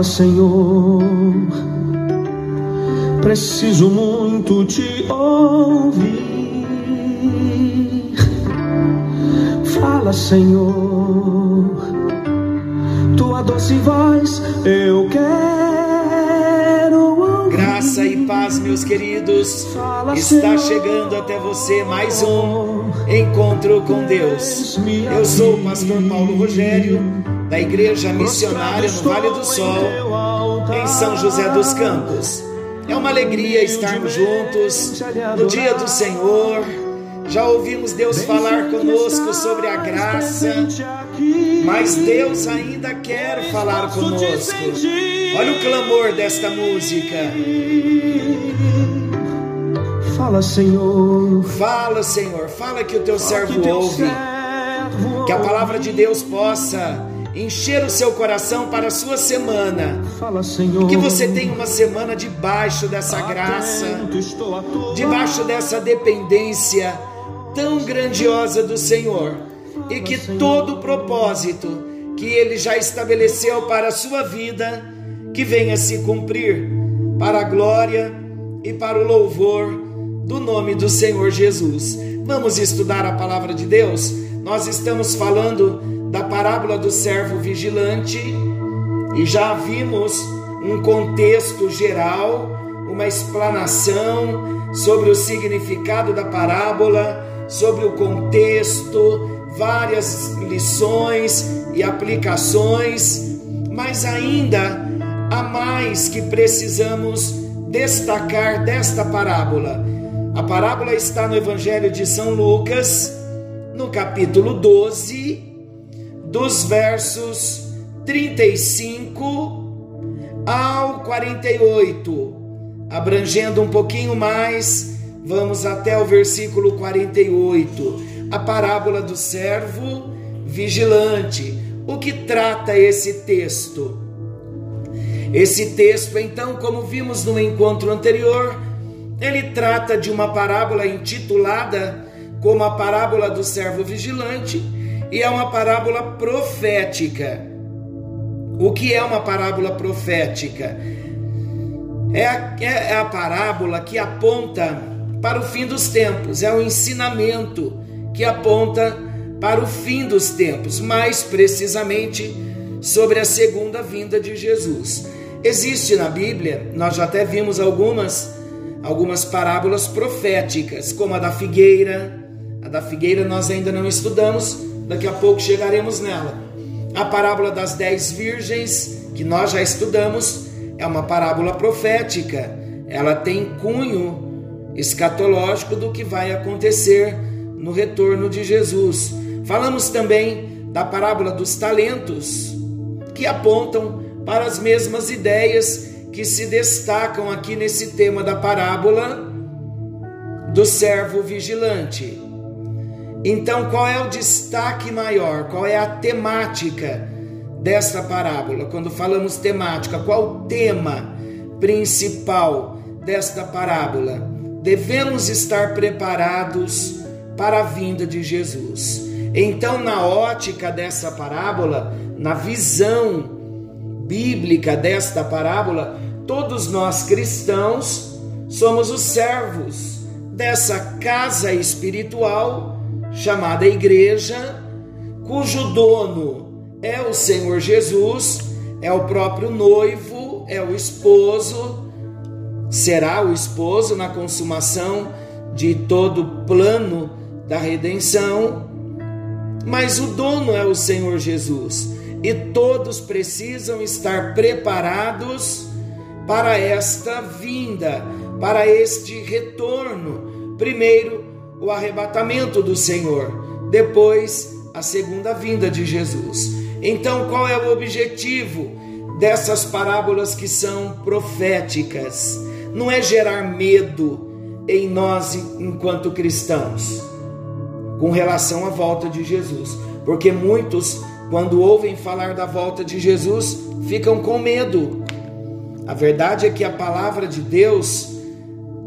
Fala, Senhor, preciso muito te ouvir. Fala, Senhor, tua doce voz eu quero ouvir. Graça e paz, meus queridos. Está chegando até você mais um encontro com Deus. Eu sou o pastor Paulo Rogério, da Igreja Missionária no Vale do Sol, em São José dos Campos. É uma alegria estarmos juntos no dia do Senhor. Já ouvimos Deus falar conosco sobre a graça, mas Deus ainda quer falar conosco. Olha o clamor desta música. Fala, Senhor. Fala, Senhor, fala que o teu servo ouve. Que a palavra de Deus possa encher o seu coração para a sua semana. Fala, Senhor. Que você tenha uma semana debaixo dessa graça, debaixo dessa dependência tão grandiosa do Senhor. E que todo o propósito que Ele já estabeleceu para a sua vida, que venha se cumprir para a glória e para o louvor do nome do Senhor Jesus. Vamos estudar a palavra de Deus? Nós estamos falando da parábola do servo vigilante e já vimos um contexto geral, uma explanação sobre o significado da parábola, sobre o contexto, várias lições e aplicações, mas ainda há mais que precisamos destacar desta parábola. A parábola está no Evangelho de São Lucas, no capítulo 12, dos versos 35 ao 48. Abrangendo um pouquinho mais, vamos até o versículo 48. A parábola do servo vigilante. O que trata esse texto? Esse texto, então, como vimos no encontro anterior, ele trata de uma parábola intitulada como a parábola do servo vigilante e é uma parábola profética. O que é uma parábola profética? É a, é a parábola que aponta para o fim dos tempos, é o ensinamento que aponta para o fim dos tempos, mais precisamente sobre a segunda vinda de Jesus. Existe na Bíblia, nós já até vimos algumas algumas parábolas proféticas, como a da figueira. A da figueira nós ainda não estudamos, daqui a pouco chegaremos nela. A parábola das dez virgens, que nós já estudamos, é uma parábola profética. Ela tem cunho escatológico do que vai acontecer no retorno de Jesus. Falamos também da parábola dos talentos, que apontam para as mesmas ideias que se destacam aqui nesse tema da parábola do servo vigilante. Então, qual é o destaque maior? Qual é a temática desta parábola? Quando falamos temática, qual o tema principal desta parábola? Devemos estar preparados para a vinda de Jesus. Então, na ótica dessa parábola, na visão bíblica desta parábola, todos nós cristãos somos os servos dessa casa espiritual chamada igreja, cujo dono é o Senhor Jesus, é o próprio noivo, é o esposo, será o esposo na consumação de todo o plano da redenção, mas o dono é o Senhor Jesus e todos precisam estar preparados para esta vinda, para este retorno. Primeiro, o arrebatamento do Senhor, depois, a segunda vinda de Jesus. Então, qual é o objetivo dessas parábolas que são proféticas? Não é gerar medo em nós enquanto cristãos com relação à volta de Jesus, porque muitos quando ouvem falar da volta de Jesus, ficam com medo. A verdade é que a palavra de Deus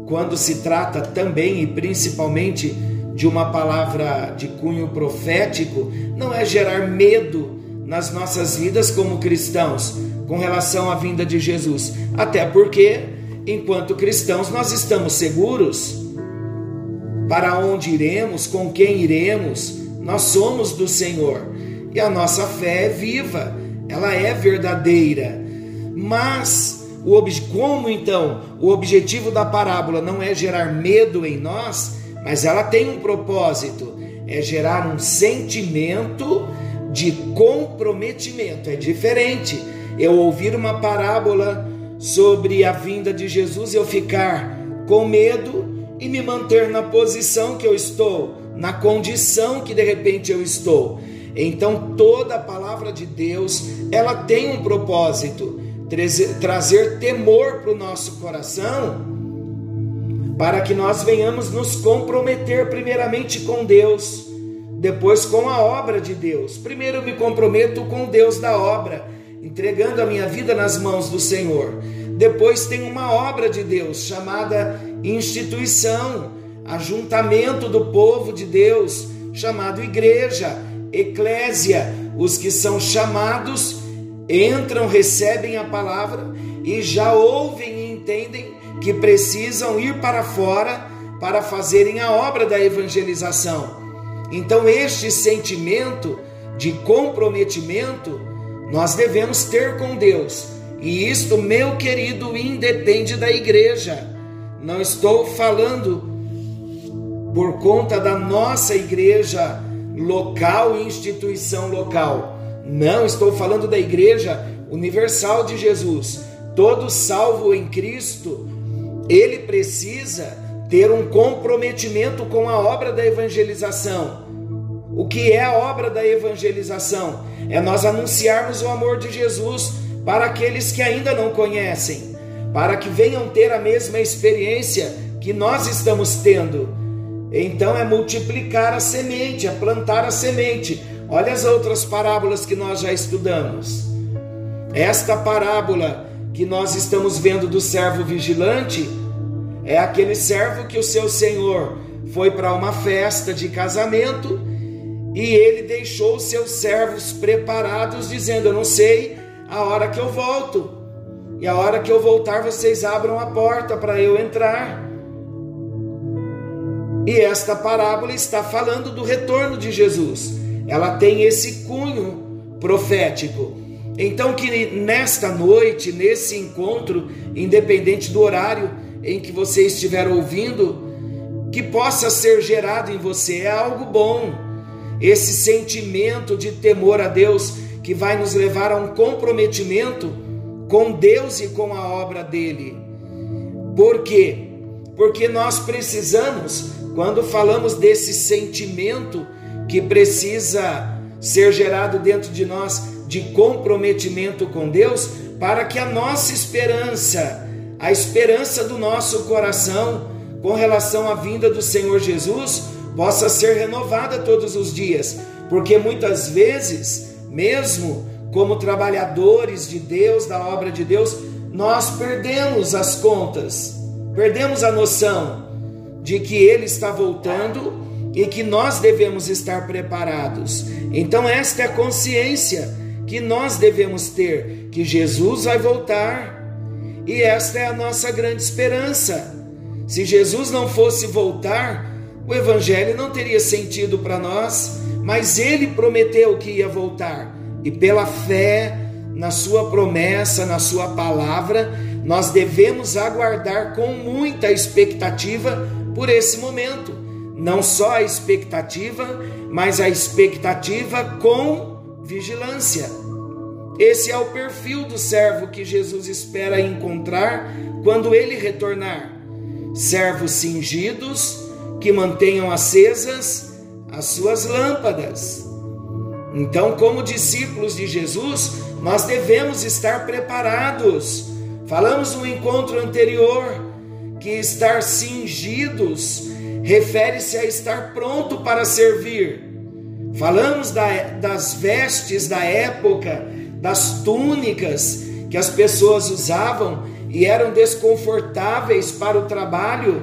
quando se trata também e principalmente de uma palavra de cunho profético, não é gerar medo nas nossas vidas como cristãos com relação à vinda de Jesus. Até porque, enquanto cristãos, nós estamos seguros para onde iremos, com quem iremos, nós somos do Senhor e a nossa fé é viva, ela é verdadeira. Mas o como então o objetivo da parábola não é gerar medo em nós, mas ela tem um propósito, é gerar um sentimento de comprometimento. É diferente eu ouvir uma parábola sobre a vinda de Jesus e eu ficar com medo e me manter na posição que eu estou, na condição que de repente eu estou. Então toda a palavra de Deus, ela tem um propósito, trazer, temor para o nosso coração, para que nós venhamos nos comprometer primeiramente com Deus depois com a obra de Deus. Primeiro eu me comprometo com Deus da obra, entregando a minha vida nas mãos do Senhor. Depois tem uma obra de Deus chamada instituição, ajuntamento do povo de Deus, chamado igreja, eclésia. Os que são chamados entram, recebem a palavra e já ouvem e entendem que precisam ir para fora para fazerem a obra da evangelização. Então, este sentimento de comprometimento nós devemos ter com Deus. E isto, meu querido, independe da igreja. Não estou falando por conta da nossa igreja local e instituição local. Não, estou falando da igreja universal de Jesus. Todo salvo em Cristo, ele precisa ter um comprometimento com a obra da evangelização. O que é a obra da evangelização? É nós anunciarmos o amor de Jesus para aqueles que ainda não conhecem, para que venham ter a mesma experiência que nós estamos tendo. Então é multiplicar a semente, é plantar a semente. Olha as outras parábolas que nós já estudamos. Esta parábola que nós estamos vendo do servo vigilante é aquele servo que o seu senhor foi para uma festa de casamento e ele deixou seus servos preparados, dizendo: Eu não sei a hora que eu volto, e a hora que eu voltar, vocês abram a porta para eu entrar. E esta parábola está falando do retorno de Jesus. Ela tem esse cunho profético. Então, que nesta noite, nesse encontro, independente do horário em que você estiver ouvindo, que possa ser gerado em você é algo bom esse sentimento de temor a Deus que vai nos levar a um comprometimento com Deus e com a obra dele. Por quê? Porque nós precisamos, quando falamos desse sentimento que precisa ser gerado dentro de nós de comprometimento com Deus, para que a nossa esperança, a esperança do nosso coração com relação à vinda do Senhor Jesus, possa ser renovada todos os dias, porque muitas vezes, mesmo como trabalhadores de Deus, da obra de Deus, nós perdemos as contas, perdemos a noção de que Ele está voltando e que nós devemos estar preparados. Então, esta é a consciência que nós devemos ter: que Jesus vai voltar, e esta é a nossa grande esperança. Se Jesus não fosse voltar, o Evangelho não teria sentido para nós, mas ele prometeu que ia voltar, e pela fé na sua promessa, na sua palavra, nós devemos aguardar com muita expectativa por esse momento. Não só a expectativa, mas a expectativa com vigilância. Esse é o perfil do servo que Jesus espera encontrar quando ele retornar. Servos cingidos, que mantenham acesas as suas lâmpadas. Então, como discípulos de Jesus, nós devemos estar preparados. Falamos no encontro anterior que estar cingidos refere-se a estar pronto para servir. Falamos da, das vestes da época, das túnicas que as pessoas usavam e eram desconfortáveis para o trabalho,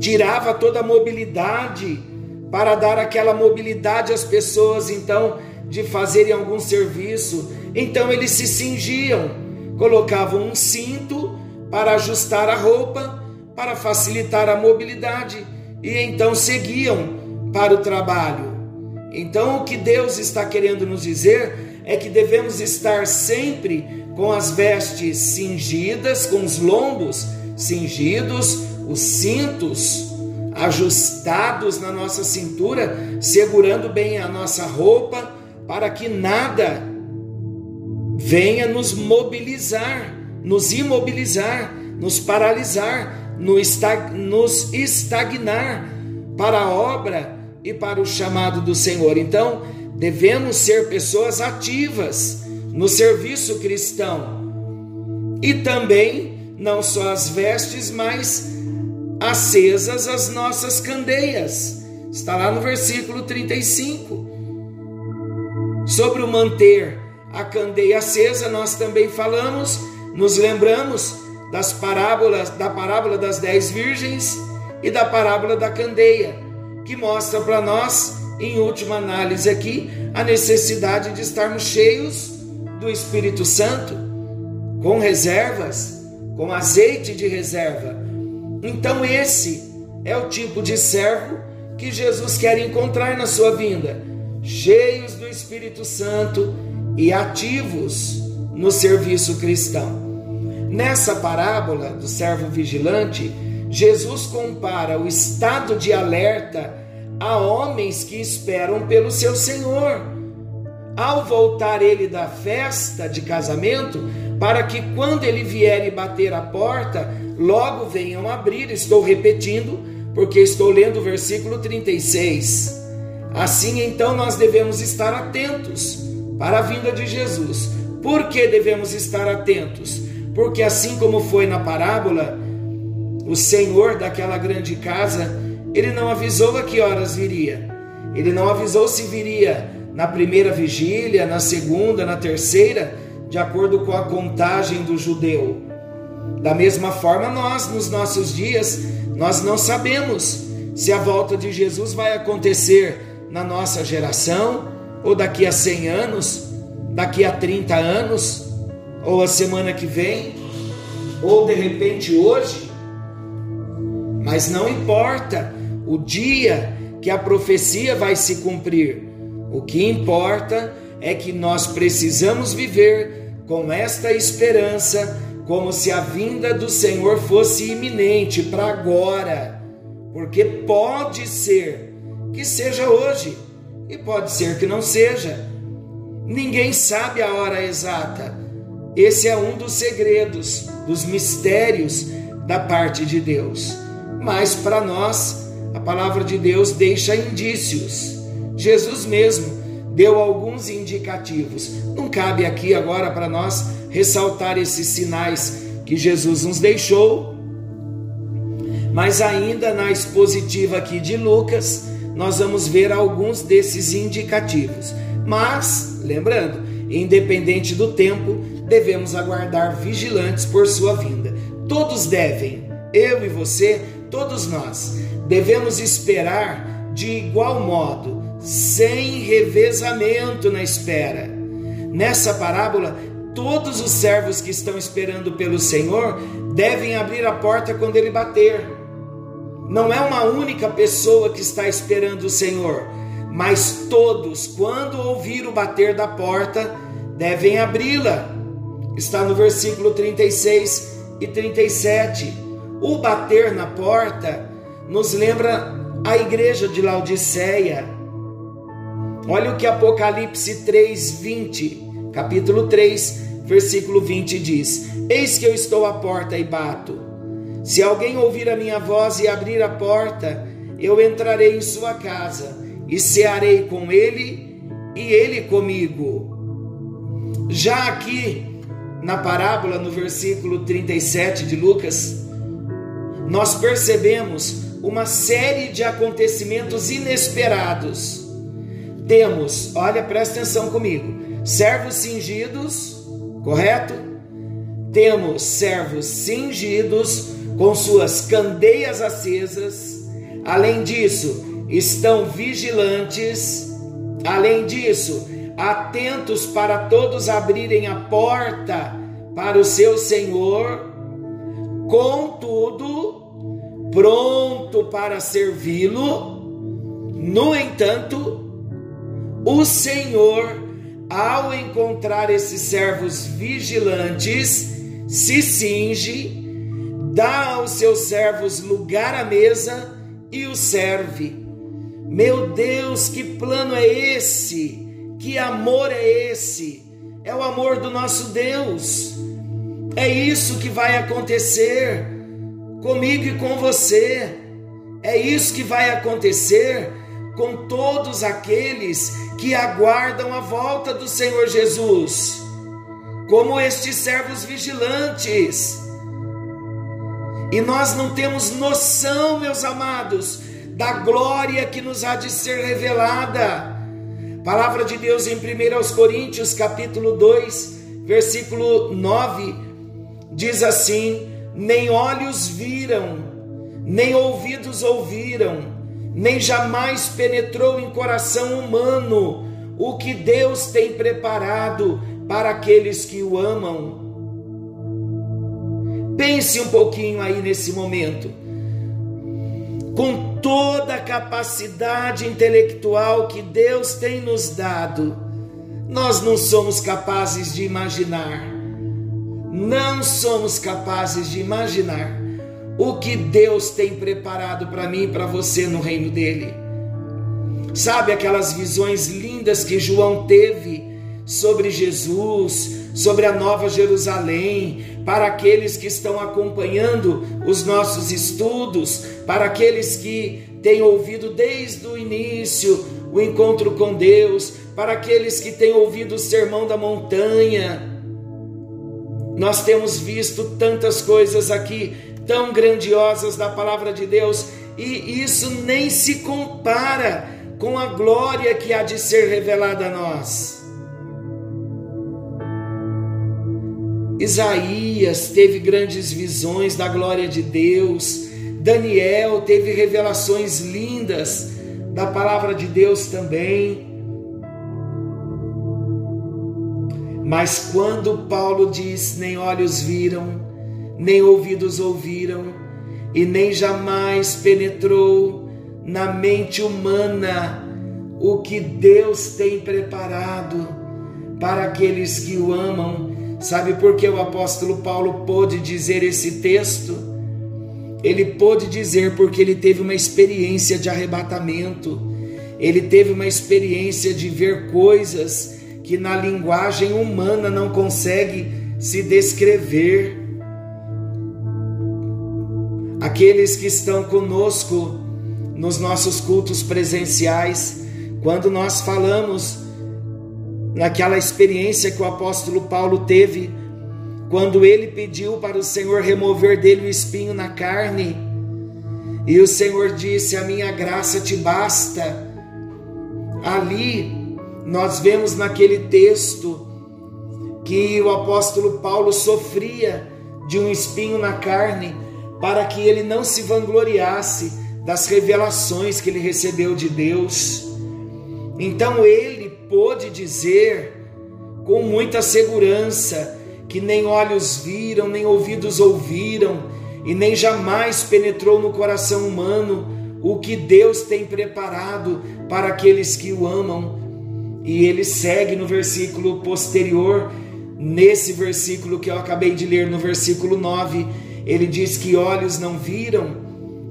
tirava toda a mobilidade para dar aquela mobilidade às pessoas, então, de fazerem algum serviço. Então eles se cingiam, colocavam um cinto para ajustar a roupa, para facilitar a mobilidade, e então seguiam para o trabalho. Então, o que Deus está querendo nos dizer é que devemos estar sempre com as vestes cingidas, com os lombos cingidos, os cintos ajustados na nossa cintura, segurando bem a nossa roupa, para que nada venha nos mobilizar, nos imobilizar, nos paralisar, nos estagnar para a obra e para o chamado do Senhor. Então, devemos ser pessoas ativas no serviço cristão. E também, não só as vestes, mas acesas as nossas candeias. Está lá no versículo 35. Sobre o manter a candeia acesa, nós também falamos, nos lembramos das parábolas, da parábola das dez virgens e da parábola da candeia, que mostra para nós, em última análise aqui, a necessidade de estarmos cheios do Espírito Santo, com reservas, com azeite de reserva. Então, esse é o tipo de servo que Jesus quer encontrar na sua vinda, cheios do Espírito Santo e ativos no serviço cristão. Nessa parábola do servo vigilante, Jesus compara o estado de alerta a homens que esperam pelo seu Senhor ao voltar ele da festa de casamento, para que quando ele vier e bater a porta, logo venham abrir. Estou repetindo, porque estou lendo o versículo 36. Assim então nós devemos estar atentos para a vinda de Jesus. Por que devemos estar atentos? Porque assim como foi na parábola, o Senhor daquela grande casa, ele não avisou a que horas viria. Ele não avisou se viria na primeira vigília, na segunda, na terceira, de acordo com a contagem do judeu. Da mesma forma, nós, nos nossos dias, nós não sabemos se a volta de Jesus vai acontecer na nossa geração, ou daqui a 100 anos, daqui a 30 anos, ou a semana que vem, ou de repente hoje. Mas não importa o dia que a profecia vai se cumprir. O que importa é que nós precisamos viver com esta esperança, como se a vinda do Senhor fosse iminente para agora, porque pode ser que seja hoje e pode ser que não seja. Ninguém sabe a hora exata. Esse é um dos segredos, dos mistérios da parte de Deus. Mas para nós, a palavra de Deus deixa indícios Jesus mesmo deu alguns indicativos. Não cabe aqui agora para nós ressaltar esses sinais que Jesus nos deixou, mas ainda na expositiva aqui de Lucas, nós vamos ver alguns desses indicativos. Mas, lembrando, independente do tempo, devemos aguardar vigilantes por sua vinda. Todos devem, eu e você, todos nós, devemos esperar de igual modo sem revezamento na espera. Nessa parábola, todos os servos que estão esperando pelo Senhor devem abrir a porta quando ele bater. Não é uma única pessoa que está esperando o Senhor, mas todos, quando ouvir o bater da porta, devem abri-la. Está no versículo 36 e 37. O bater na porta nos lembra a igreja de Laodiceia Olha o que Apocalipse 3, 20, capítulo 3, versículo 20 diz: Eis que eu estou à porta e bato. Se alguém ouvir a minha voz e abrir a porta, eu entrarei em sua casa e cearei com ele e ele comigo. Já aqui na parábola, no versículo 37 de Lucas, nós percebemos uma série de acontecimentos inesperados temos, olha, presta atenção comigo, servos cingidos, correto? temos servos cingidos com suas candeias acesas. Além disso, estão vigilantes. Além disso, atentos para todos abrirem a porta para o seu Senhor. Contudo, pronto para servi-lo. No entanto, o Senhor, ao encontrar esses servos vigilantes, se cinge, dá aos seus servos lugar à mesa e o serve. Meu Deus, que plano é esse? Que amor é esse? É o amor do nosso Deus. É isso que vai acontecer comigo e com você. É isso que vai acontecer com todos aqueles que aguardam a volta do Senhor Jesus como estes servos vigilantes. E nós não temos noção, meus amados, da glória que nos há de ser revelada. Palavra de Deus em 1 Coríntios, capítulo 2, versículo 9, diz assim: Nem olhos viram, nem ouvidos ouviram, nem jamais penetrou em coração humano o que Deus tem preparado para aqueles que o amam. Pense um pouquinho aí nesse momento. Com toda a capacidade intelectual que Deus tem nos dado, nós não somos capazes de imaginar. Não somos capazes de imaginar o que Deus tem preparado para mim e para você no reino dele. Sabe aquelas visões lindas que João teve sobre Jesus, sobre a Nova Jerusalém, para aqueles que estão acompanhando os nossos estudos, para aqueles que têm ouvido desde o início o encontro com Deus, para aqueles que têm ouvido o sermão da montanha. Nós temos visto tantas coisas aqui, tão grandiosas da palavra de Deus, e isso nem se compara com a glória que há de ser revelada a nós. Isaías teve grandes visões da glória de Deus, Daniel teve revelações lindas da palavra de Deus também. Mas quando Paulo diz: nem olhos viram, nem ouvidos ouviram, e nem jamais penetrou na mente humana o que Deus tem preparado para aqueles que o amam, Sabe por que o apóstolo Paulo pôde dizer esse texto? Ele pôde dizer porque ele teve uma experiência de arrebatamento, ele teve uma experiência de ver coisas que na linguagem humana não consegue se descrever. Aqueles que estão conosco nos nossos cultos presenciais, quando nós falamos naquela experiência que o apóstolo Paulo teve quando ele pediu para o Senhor remover dele o espinho na carne. E o Senhor disse: A minha graça te basta. Ali nós vemos naquele texto que o apóstolo Paulo sofria de um espinho na carne para que ele não se vangloriasse das revelações que ele recebeu de Deus. Então ele pôde dizer com muita segurança que nem olhos viram, nem ouvidos ouviram, e nem jamais penetrou no coração humano o que Deus tem preparado para aqueles que o amam. E ele segue no versículo posterior, nesse versículo que eu acabei de ler, no versículo 9, ele diz que olhos não viram,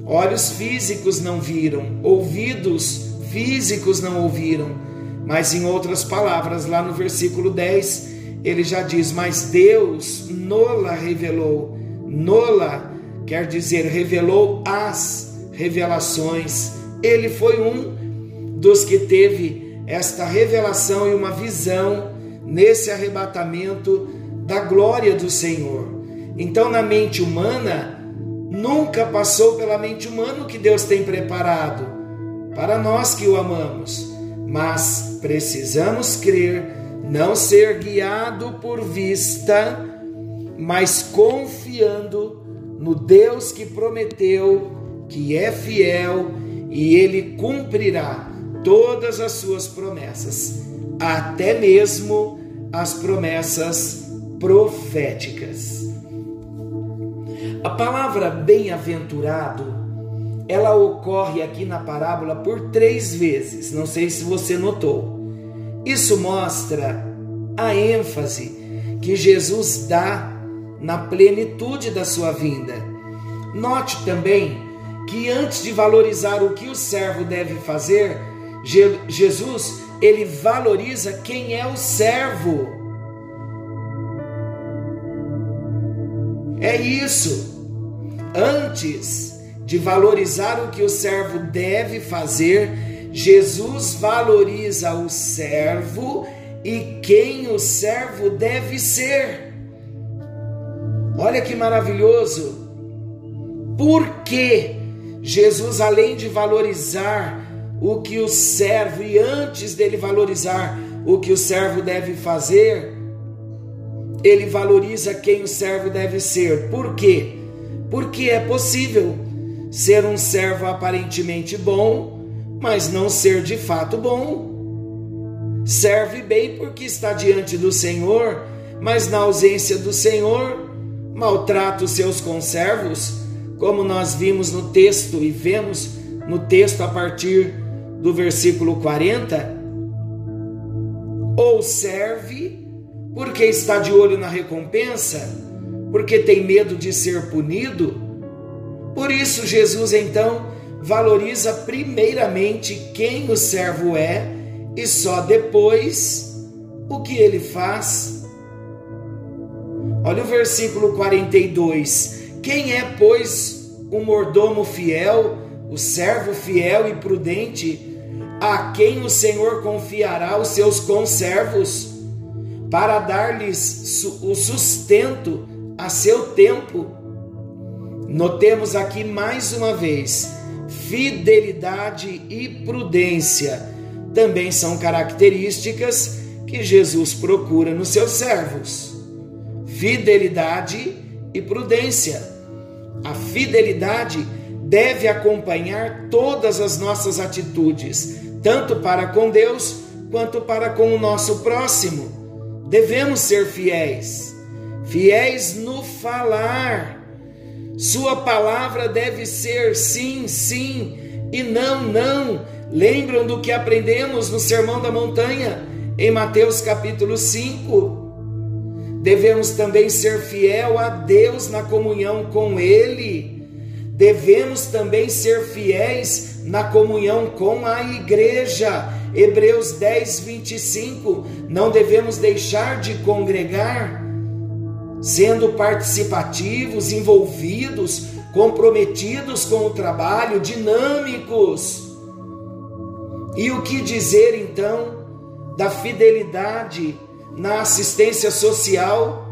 olhos físicos não viram, ouvidos físicos não ouviram mas em outras palavras, lá no versículo 10, ele já diz: Mas Deus nola revelou. Nola quer dizer revelou as revelações. Ele foi um dos que teve esta revelação e uma visão nesse arrebatamento da glória do Senhor. Então, na mente humana, nunca passou pela mente humana o que Deus tem preparado para nós que o amamos mas precisamos crer, não ser guiado por vista, mas confiando no Deus que prometeu, que é fiel e ele cumprirá todas as suas promessas, até mesmo as promessas proféticas. A palavra bem-aventurado, ela ocorre aqui na parábola por três vezes, não sei se você notou. Isso mostra a ênfase que Jesus dá na plenitude da sua vinda. Note também que antes de valorizar o que o servo deve fazer, Jesus ele valoriza quem é o servo. É isso. Antes de valorizar o que o servo deve fazer, Jesus valoriza o servo e quem o servo deve ser. Olha que maravilhoso! Porque Jesus, além de valorizar o que o servo, e antes dele valorizar o que o servo deve fazer, ele valoriza quem o servo deve ser. Por quê? Porque é possível ser um servo aparentemente bom, mas não ser de fato bom. Serve bem porque está diante do Senhor, mas na ausência do Senhor, maltrata os seus conservos, como nós vimos no texto e vemos no texto a partir do versículo 40, ou serve porque está de olho na recompensa, porque tem medo de ser punido. Por isso, Jesus então valoriza primeiramente quem o servo é e só depois o que ele faz. Olha o versículo 42. Quem é, pois, o mordomo fiel, o servo fiel e prudente, a quem o Senhor confiará os seus conservos, para dar-lhes o sustento a seu tempo? Notemos aqui mais uma vez: fidelidade e prudência também são características que Jesus procura nos seus servos fidelidade e prudência. A fidelidade deve acompanhar todas as nossas atitudes, tanto para com Deus quanto para com o nosso próximo. Devemos ser fiéis, fiéis no falar. Sua palavra deve ser sim, sim e não, não. Lembram do que aprendemos no Sermão da Montanha, em Mateus capítulo 5? Devemos também ser fiel a Deus na comunhão com Ele. Devemos também ser fiéis na comunhão com a igreja. Hebreus 10, 25. Não devemos deixar de congregar, sendo participativos, envolvidos, comprometidos com o trabalho, dinâmicos. E o que dizer então da fidelidade? na assistência social,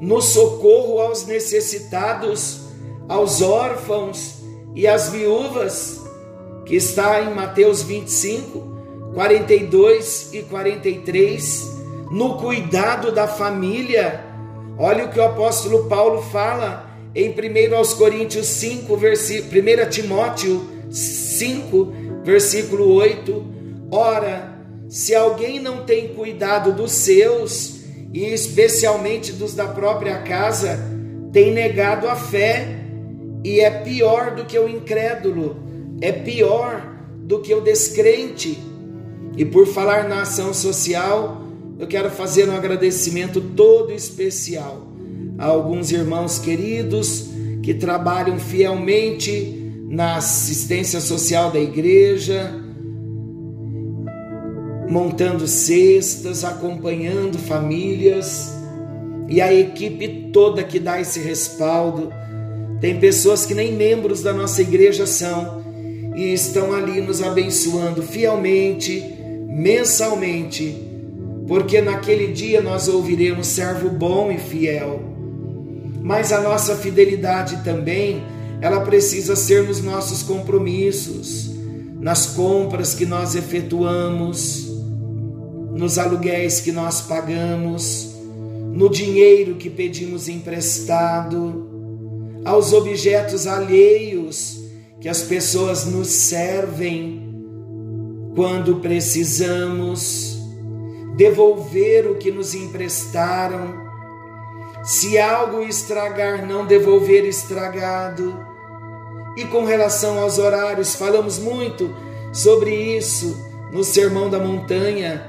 no socorro aos necessitados, aos órfãos e às viúvas, que está em Mateus 25, 42 e 43, no cuidado da família. Olha o que o apóstolo Paulo fala em 1 aos Coríntios 5, versículo 1 Timóteo 5, versículo 8. Ora, se alguém não tem cuidado dos seus, e especialmente dos da própria casa, tem negado a fé e é pior do que o incrédulo, é pior do que o descrente. E por falar na ação social, eu quero fazer um agradecimento todo especial a alguns irmãos queridos que trabalham fielmente na assistência social da igreja, montando cestas, acompanhando famílias e a equipe toda que dá esse respaldo. Tem pessoas que nem membros da nossa igreja são e estão ali nos abençoando fielmente, mensalmente, porque naquele dia nós ouviremos servo bom e fiel. Mas a nossa fidelidade também, ela precisa ser nos nossos compromissos, nas compras que nós efetuamos, nos aluguéis que nós pagamos, no dinheiro que pedimos emprestado, aos objetos alheios que as pessoas nos servem quando precisamos, devolver o que nos emprestaram. Se algo estragar, não devolver estragado. E com relação aos horários, falamos muito sobre isso no Sermão da Montanha,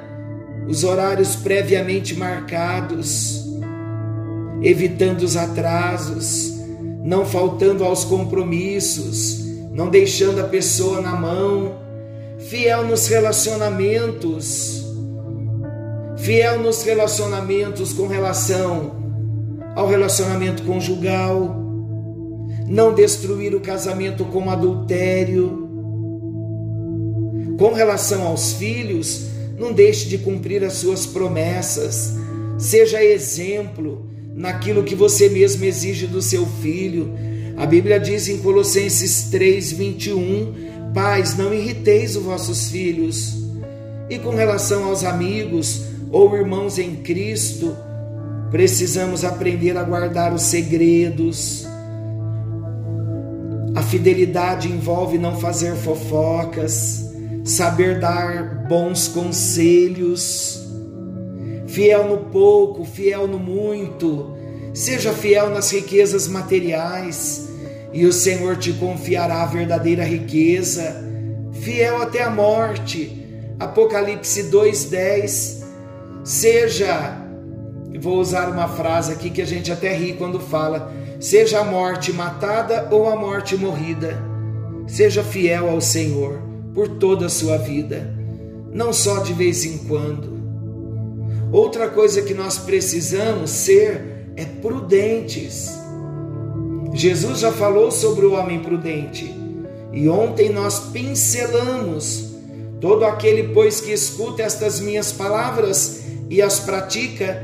os horários previamente marcados, evitando os atrasos, não faltando aos compromissos, não deixando a pessoa na mão, fiel nos relacionamentos, fiel nos relacionamentos com relação ao relacionamento conjugal, não destruir o casamento com adultério. Com relação aos filhos, não deixe de cumprir as suas promessas, seja exemplo naquilo que você mesmo exige do seu filho. A Bíblia diz em Colossenses 3:21, pais, não irriteis os vossos filhos. E com relação aos amigos ou irmãos em Cristo, precisamos aprender a guardar os segredos. A fidelidade envolve não fazer fofocas, saber dar bons conselhos fiel no pouco, fiel no muito, seja fiel nas riquezas materiais, e o Senhor te confiará a verdadeira riqueza, fiel até a morte. Apocalipse 2:10. Seja, vou usar uma frase aqui que a gente até ri quando fala, seja a morte matada ou a morte morrida. Seja fiel ao Senhor por toda a sua vida, não só de vez em quando. Outra coisa que nós precisamos ser é prudentes. Jesus já falou sobre o homem prudente e ontem nós pincelamos todo aquele, pois, que escuta estas minhas palavras e as pratica,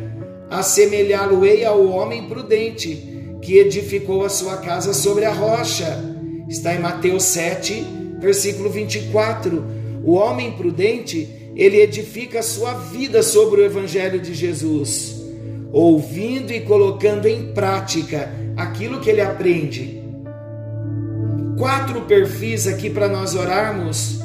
assemelhá-lo-ei ao homem prudente que edificou a sua casa sobre a rocha. Está em Mateus 7, versículo 24. O homem prudente ele edifica a sua vida sobre o Evangelho de Jesus, ouvindo e colocando em prática aquilo que ele aprende. Quatro perfis aqui para nós orarmos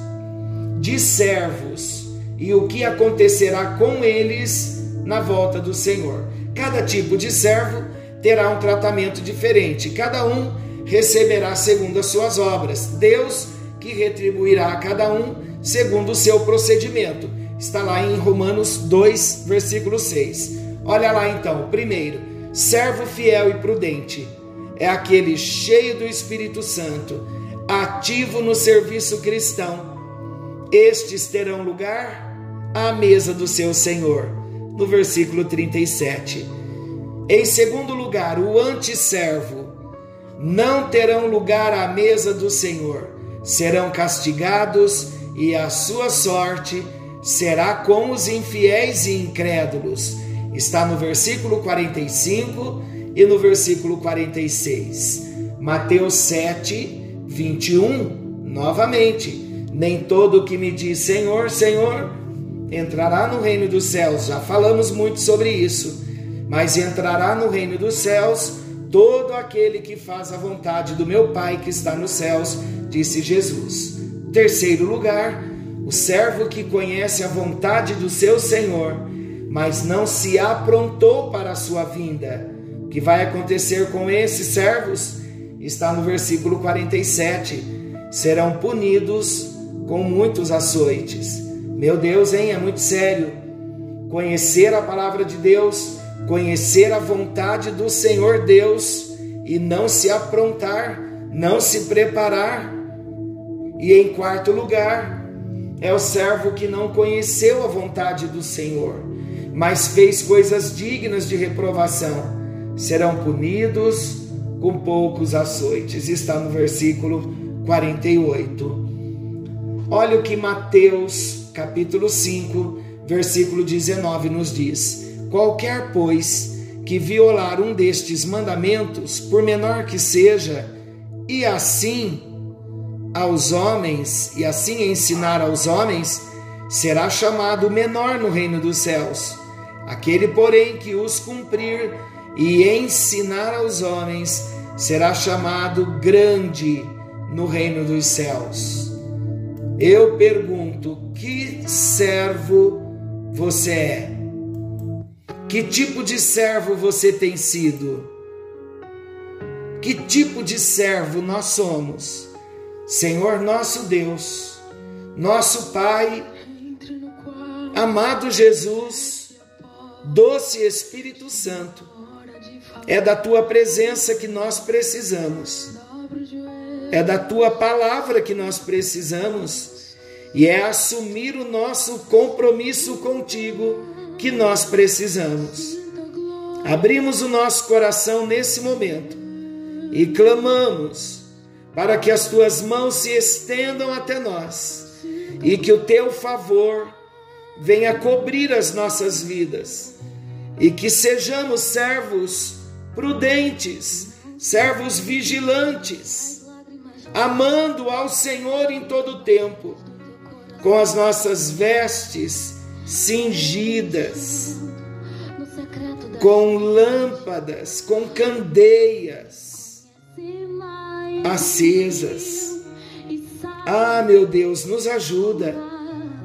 de servos e o que acontecerá com eles na volta do Senhor. Cada tipo de servo terá um tratamento diferente, cada um receberá segundo as suas obras. Deus que retribuirá a cada um segundo o seu procedimento. Está lá em Romanos 2, versículo 6. Olha lá então, primeiro, servo fiel e prudente é aquele cheio do Espírito Santo, ativo no serviço cristão. Estes terão lugar à mesa do seu Senhor. No versículo 37. Em segundo lugar, o antisservo não terão lugar à mesa do Senhor, serão castigados e a sua sorte será com os infiéis e incrédulos. Está no versículo 45 e no versículo 46. Mateus 7, 21, novamente. Nem todo que me diz Senhor, Senhor, entrará no reino dos céus. Já falamos muito sobre isso. Mas entrará no reino dos céus todo aquele que faz a vontade do meu Pai que está nos céus, disse Jesus. Terceiro lugar, o servo que conhece a vontade do seu Senhor, mas não se aprontou para a sua vinda. O que vai acontecer com esses servos? Está no versículo 47. Serão punidos com muitos açoites. Meu Deus, hein? É muito sério. Conhecer a palavra de Deus, conhecer a vontade do Senhor Deus e não se aprontar, não se preparar e em quarto lugar, é o servo que não conheceu a vontade do Senhor, mas fez coisas dignas de reprovação. Serão punidos com poucos açoites. Está no versículo 48. Olha o que Mateus, capítulo 5, versículo 19 nos diz: Qualquer, pois, que violar um destes mandamentos, por menor que seja, e assim aos homens e assim ensinar aos homens, será chamado menor no reino dos céus. Aquele, porém, que os cumprir e ensinar aos homens será chamado grande no reino dos céus. Eu pergunto: que servo você é? Que tipo de servo você tem sido? Que tipo de servo nós somos? Senhor nosso Deus, nosso Pai, amado Jesus, doce Espírito Santo, é da tua presença que nós precisamos, é da tua palavra que nós precisamos, e é assumir o nosso compromisso contigo que nós precisamos. Abrimos o nosso coração nesse momento e clamamos para que as tuas mãos se estendam até nós e que o teu favor venha cobrir as nossas vidas e que sejamos servos prudentes, servos vigilantes, amando ao Senhor em todo o tempo, com as nossas vestes cingidas, com lâmpadas, com candeias acesas. Ah, meu Deus, nos ajuda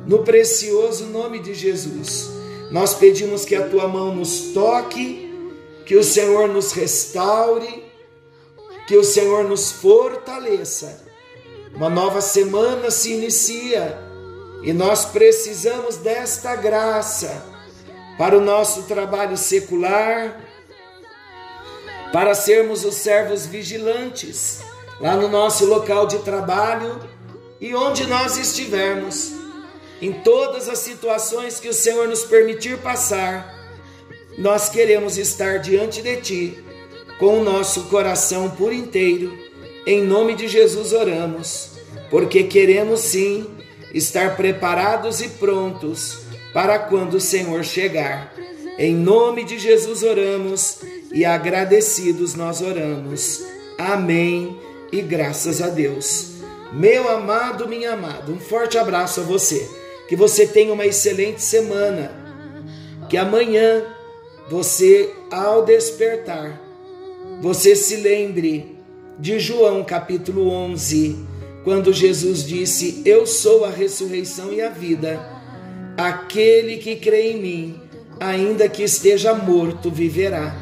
no precioso nome de Jesus. Nós pedimos que a tua mão nos toque que o Senhor nos restaure, que o Senhor nos fortaleça. Uma nova semana se inicia e nós precisamos desta graça para o nosso trabalho secular, para sermos os servos vigilantes lá no nosso local de trabalho e onde nós estivermos, em todas as situações que o Senhor nos permitir passar nós queremos estar diante de Ti com o nosso coração por inteiro. Em nome de Jesus oramos, porque queremos sim estar preparados e prontos para quando o Senhor chegar. Em nome de Jesus oramos e agradecidos nós oramos. Amém e graças a Deus. Meu amado, minha amada, um forte abraço a você. Que você tenha uma excelente semana. Que amanhã você, ao despertar, você se lembre de João capítulo 11, quando Jesus disse: Eu sou a ressurreição e a vida. Aquele que crê em mim, ainda que esteja morto, viverá.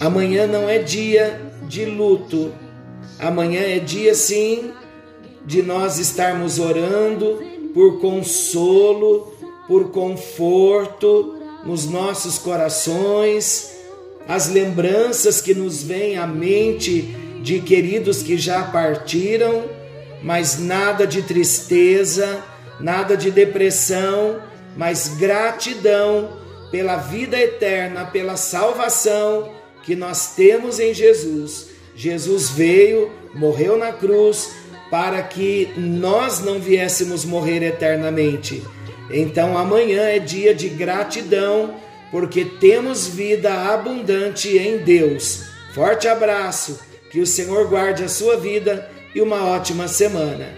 Amanhã não é dia de luto, amanhã é dia sim de nós estarmos orando por consolo, por conforto, nos nossos corações, as lembranças que nos vêm à mente de queridos que já partiram, mas nada de tristeza, nada de depressão, mas gratidão pela vida eterna, pela salvação que nós temos em Jesus. Jesus veio, morreu na cruz para que nós não viéssemos morrer eternamente então amanhã é dia de gratidão, porque temos vida abundante em Deus. Forte abraço, que o Senhor guarde a sua vida e uma ótima semana.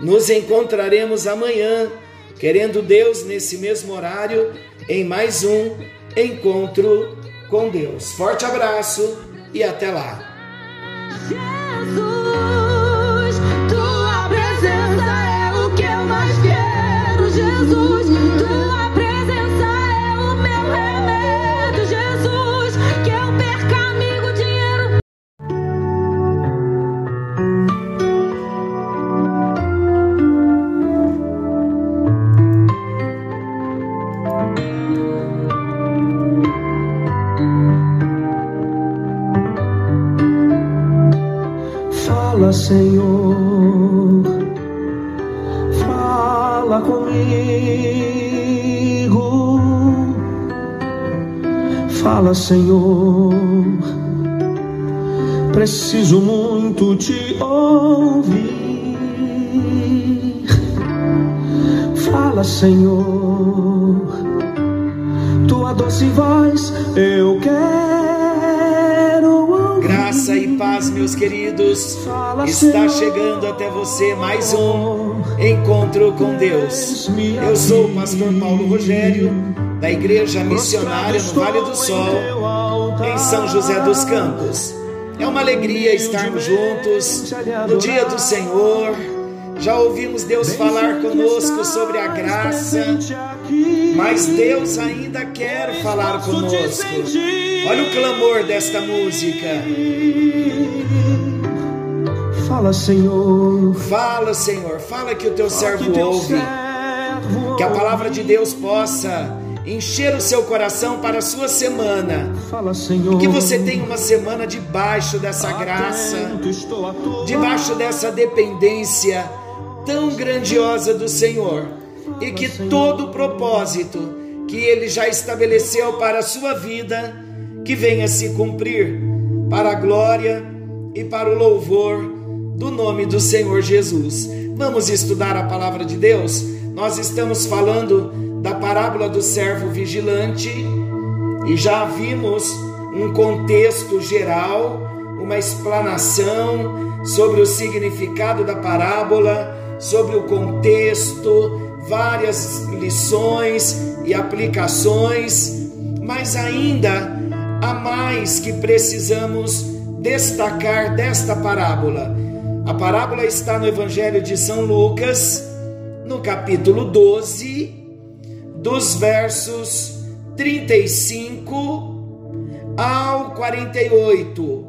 Nos encontraremos amanhã, querendo Deus, nesse mesmo horário, em mais um encontro com Deus. Forte abraço e até lá. Fala, Senhor, preciso muito te ouvir. Fala, Senhor, tua doce voz eu quero Graça e paz, meus queridos. Está chegando até você mais um encontro com Deus. Eu sou o pastor Paulo Rogério Igreja Missionária no Vale do Sol, em São José dos Campos. É uma alegria estarmos juntos no dia do Senhor. Já ouvimos Deus falar conosco sobre a graça, mas Deus ainda quer falar conosco. Olha o clamor desta música. Fala, Senhor. Fala, Senhor. Fala que o teu servo ouve. Que a palavra de Deus possa encher o seu coração para a sua semana. Fala, Senhor. Que você tenha uma semana debaixo dessa graça, debaixo dessa dependência tão grandiosa do Senhor. E que todo o propósito que Ele já estabeleceu para a sua vida, que venha se cumprir para a glória e para o louvor do nome do Senhor Jesus. Vamos estudar a palavra de Deus? Nós estamos falando da parábola do servo vigilante e já vimos um contexto geral, uma explanação sobre o significado da parábola, sobre o contexto, várias lições e aplicações, mas ainda há mais que precisamos destacar desta parábola. A parábola está no Evangelho de São Lucas, no capítulo 12, dos versos 35 ao 48.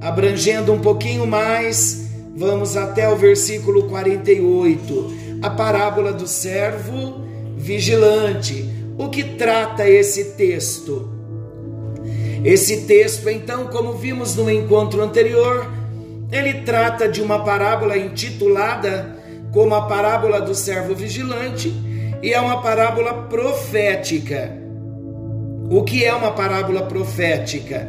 Abrangendo um pouquinho mais, vamos até o versículo 48. A parábola do servo vigilante. O que trata esse texto? Esse texto, então, como vimos no encontro anterior, ele trata de uma parábola intitulada como a parábola do servo vigilante e é uma parábola profética. O que é uma parábola profética?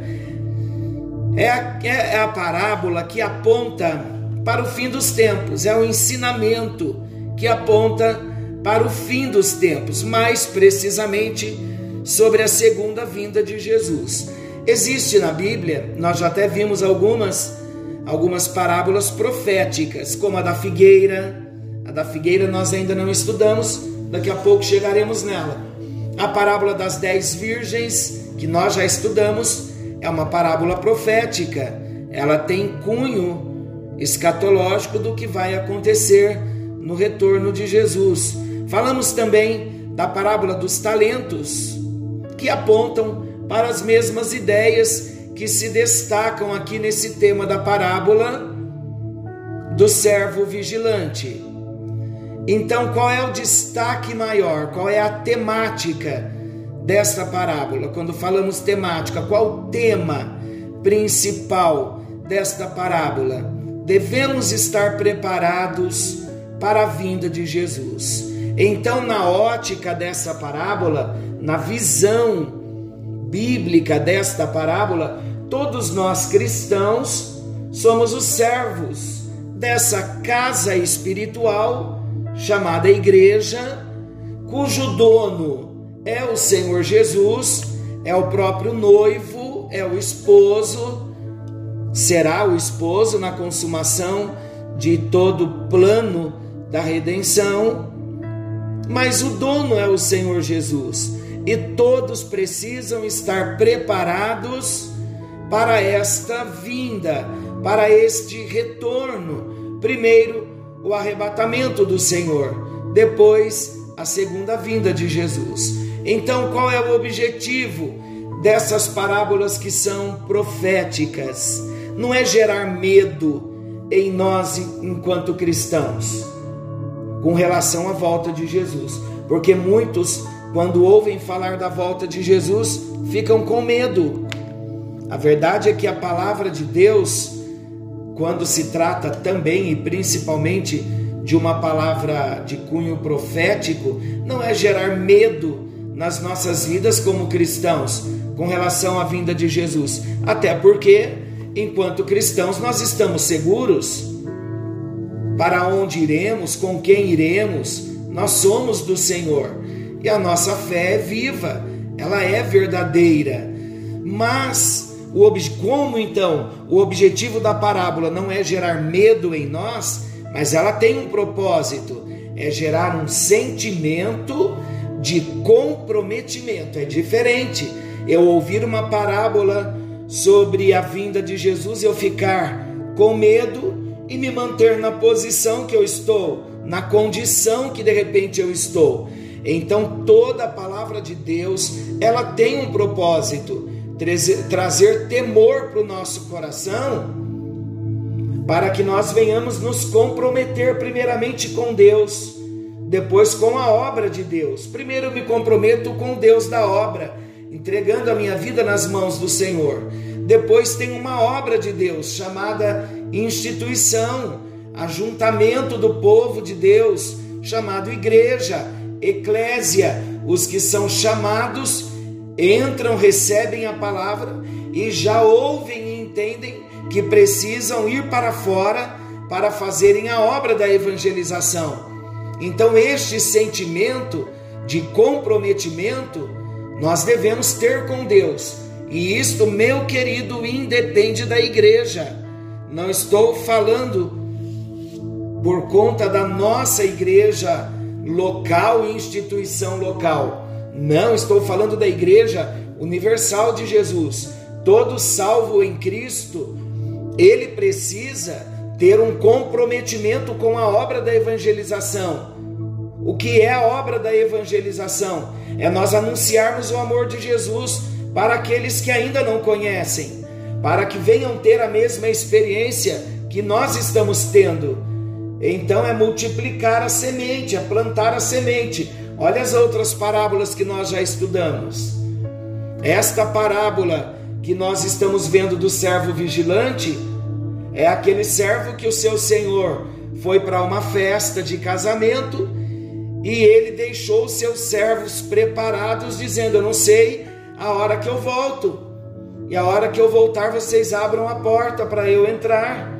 É a, é a parábola que aponta para o fim dos tempos, é o ensinamento que aponta para o fim dos tempos, mais precisamente sobre a segunda vinda de Jesus. Existe na Bíblia, nós já até vimos algumas algumas parábolas proféticas, como a da figueira. A da figueira nós ainda não estudamos, daqui a pouco chegaremos nela. A parábola das dez virgens, que nós já estudamos, é uma parábola profética. Ela tem cunho escatológico do que vai acontecer no retorno de Jesus. Falamos também da parábola dos talentos, que apontam para as mesmas ideias que se destacam aqui nesse tema da parábola do servo vigilante. Então, qual é o destaque maior? Qual é a temática desta parábola? Quando falamos temática, qual o tema principal desta parábola? Devemos estar preparados para a vinda de Jesus. Então, na ótica dessa parábola, na visão bíblica desta parábola, todos nós cristãos somos os servos dessa casa espiritual chamada igreja, cujo dono é o Senhor Jesus, é o próprio noivo, é o esposo, será o esposo na consumação de todo o plano da redenção, mas o dono é o Senhor Jesus e todos precisam estar preparados para esta vinda, para este retorno. Primeiro, o arrebatamento do Senhor, depois, a segunda vinda de Jesus. Então, qual é o objetivo dessas parábolas que são proféticas? Não é gerar medo em nós enquanto cristãos com relação à volta de Jesus, porque muitos, quando ouvem falar da volta de Jesus, ficam com medo, a verdade é que a palavra de Deus, quando se trata também e principalmente de uma palavra de cunho profético, não é gerar medo nas nossas vidas como cristãos com relação à vinda de Jesus. Até porque, enquanto cristãos, nós estamos seguros para onde iremos, com quem iremos, nós somos do Senhor e a nossa fé é viva, ela é verdadeira. Mas o como então o objetivo da parábola não é gerar medo em nós, mas ela tem um propósito, é gerar um sentimento de comprometimento. É diferente eu ouvir uma parábola sobre a vinda de Jesus e eu ficar com medo e me manter na posição que eu estou, na condição que de repente eu estou. Então toda a palavra de Deus, ela tem um propósito, trazer temor para o nosso coração, para que nós venhamos nos comprometer primeiramente com Deus, depois com a obra de Deus. Primeiro eu me comprometo com Deus da obra, entregando a minha vida nas mãos do Senhor. Depois tem uma obra de Deus chamada instituição, ajuntamento do povo de Deus, chamado igreja, eclésia. Os que são chamados entram, recebem a palavra e já ouvem e entendem que precisam ir para fora para fazerem a obra da evangelização. Então, este sentimento de comprometimento nós devemos ter com Deus. E isto, meu querido, independe da igreja. Não estou falando por conta da nossa igreja local e instituição local. Não, estou falando da igreja universal de Jesus. Todo salvo em Cristo, ele precisa ter um comprometimento com a obra da evangelização. O que é a obra da evangelização? É nós anunciarmos o amor de Jesus para aqueles que ainda não conhecem para que venham ter a mesma experiência que nós estamos tendo. Então é multiplicar a semente, é plantar a semente. Olha as outras parábolas que nós já estudamos. Esta parábola que nós estamos vendo do servo vigilante é aquele servo que o seu senhor foi para uma festa de casamento e ele deixou seus servos preparados, dizendo: Eu não sei a hora que eu volto e a hora que eu voltar, vocês abram a porta para eu entrar.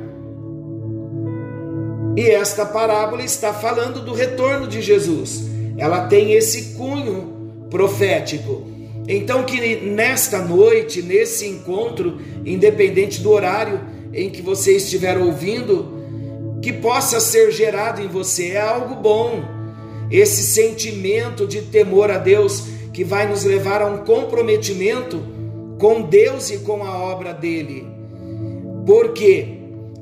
E esta parábola está falando do retorno de Jesus. Ela tem esse cunho profético. Então, que nesta noite, nesse encontro, independente do horário em que você estiver ouvindo, que possa ser gerado em você é algo bom. Esse sentimento de temor a Deus que vai nos levar a um comprometimento com Deus e com a obra dele. Por quê?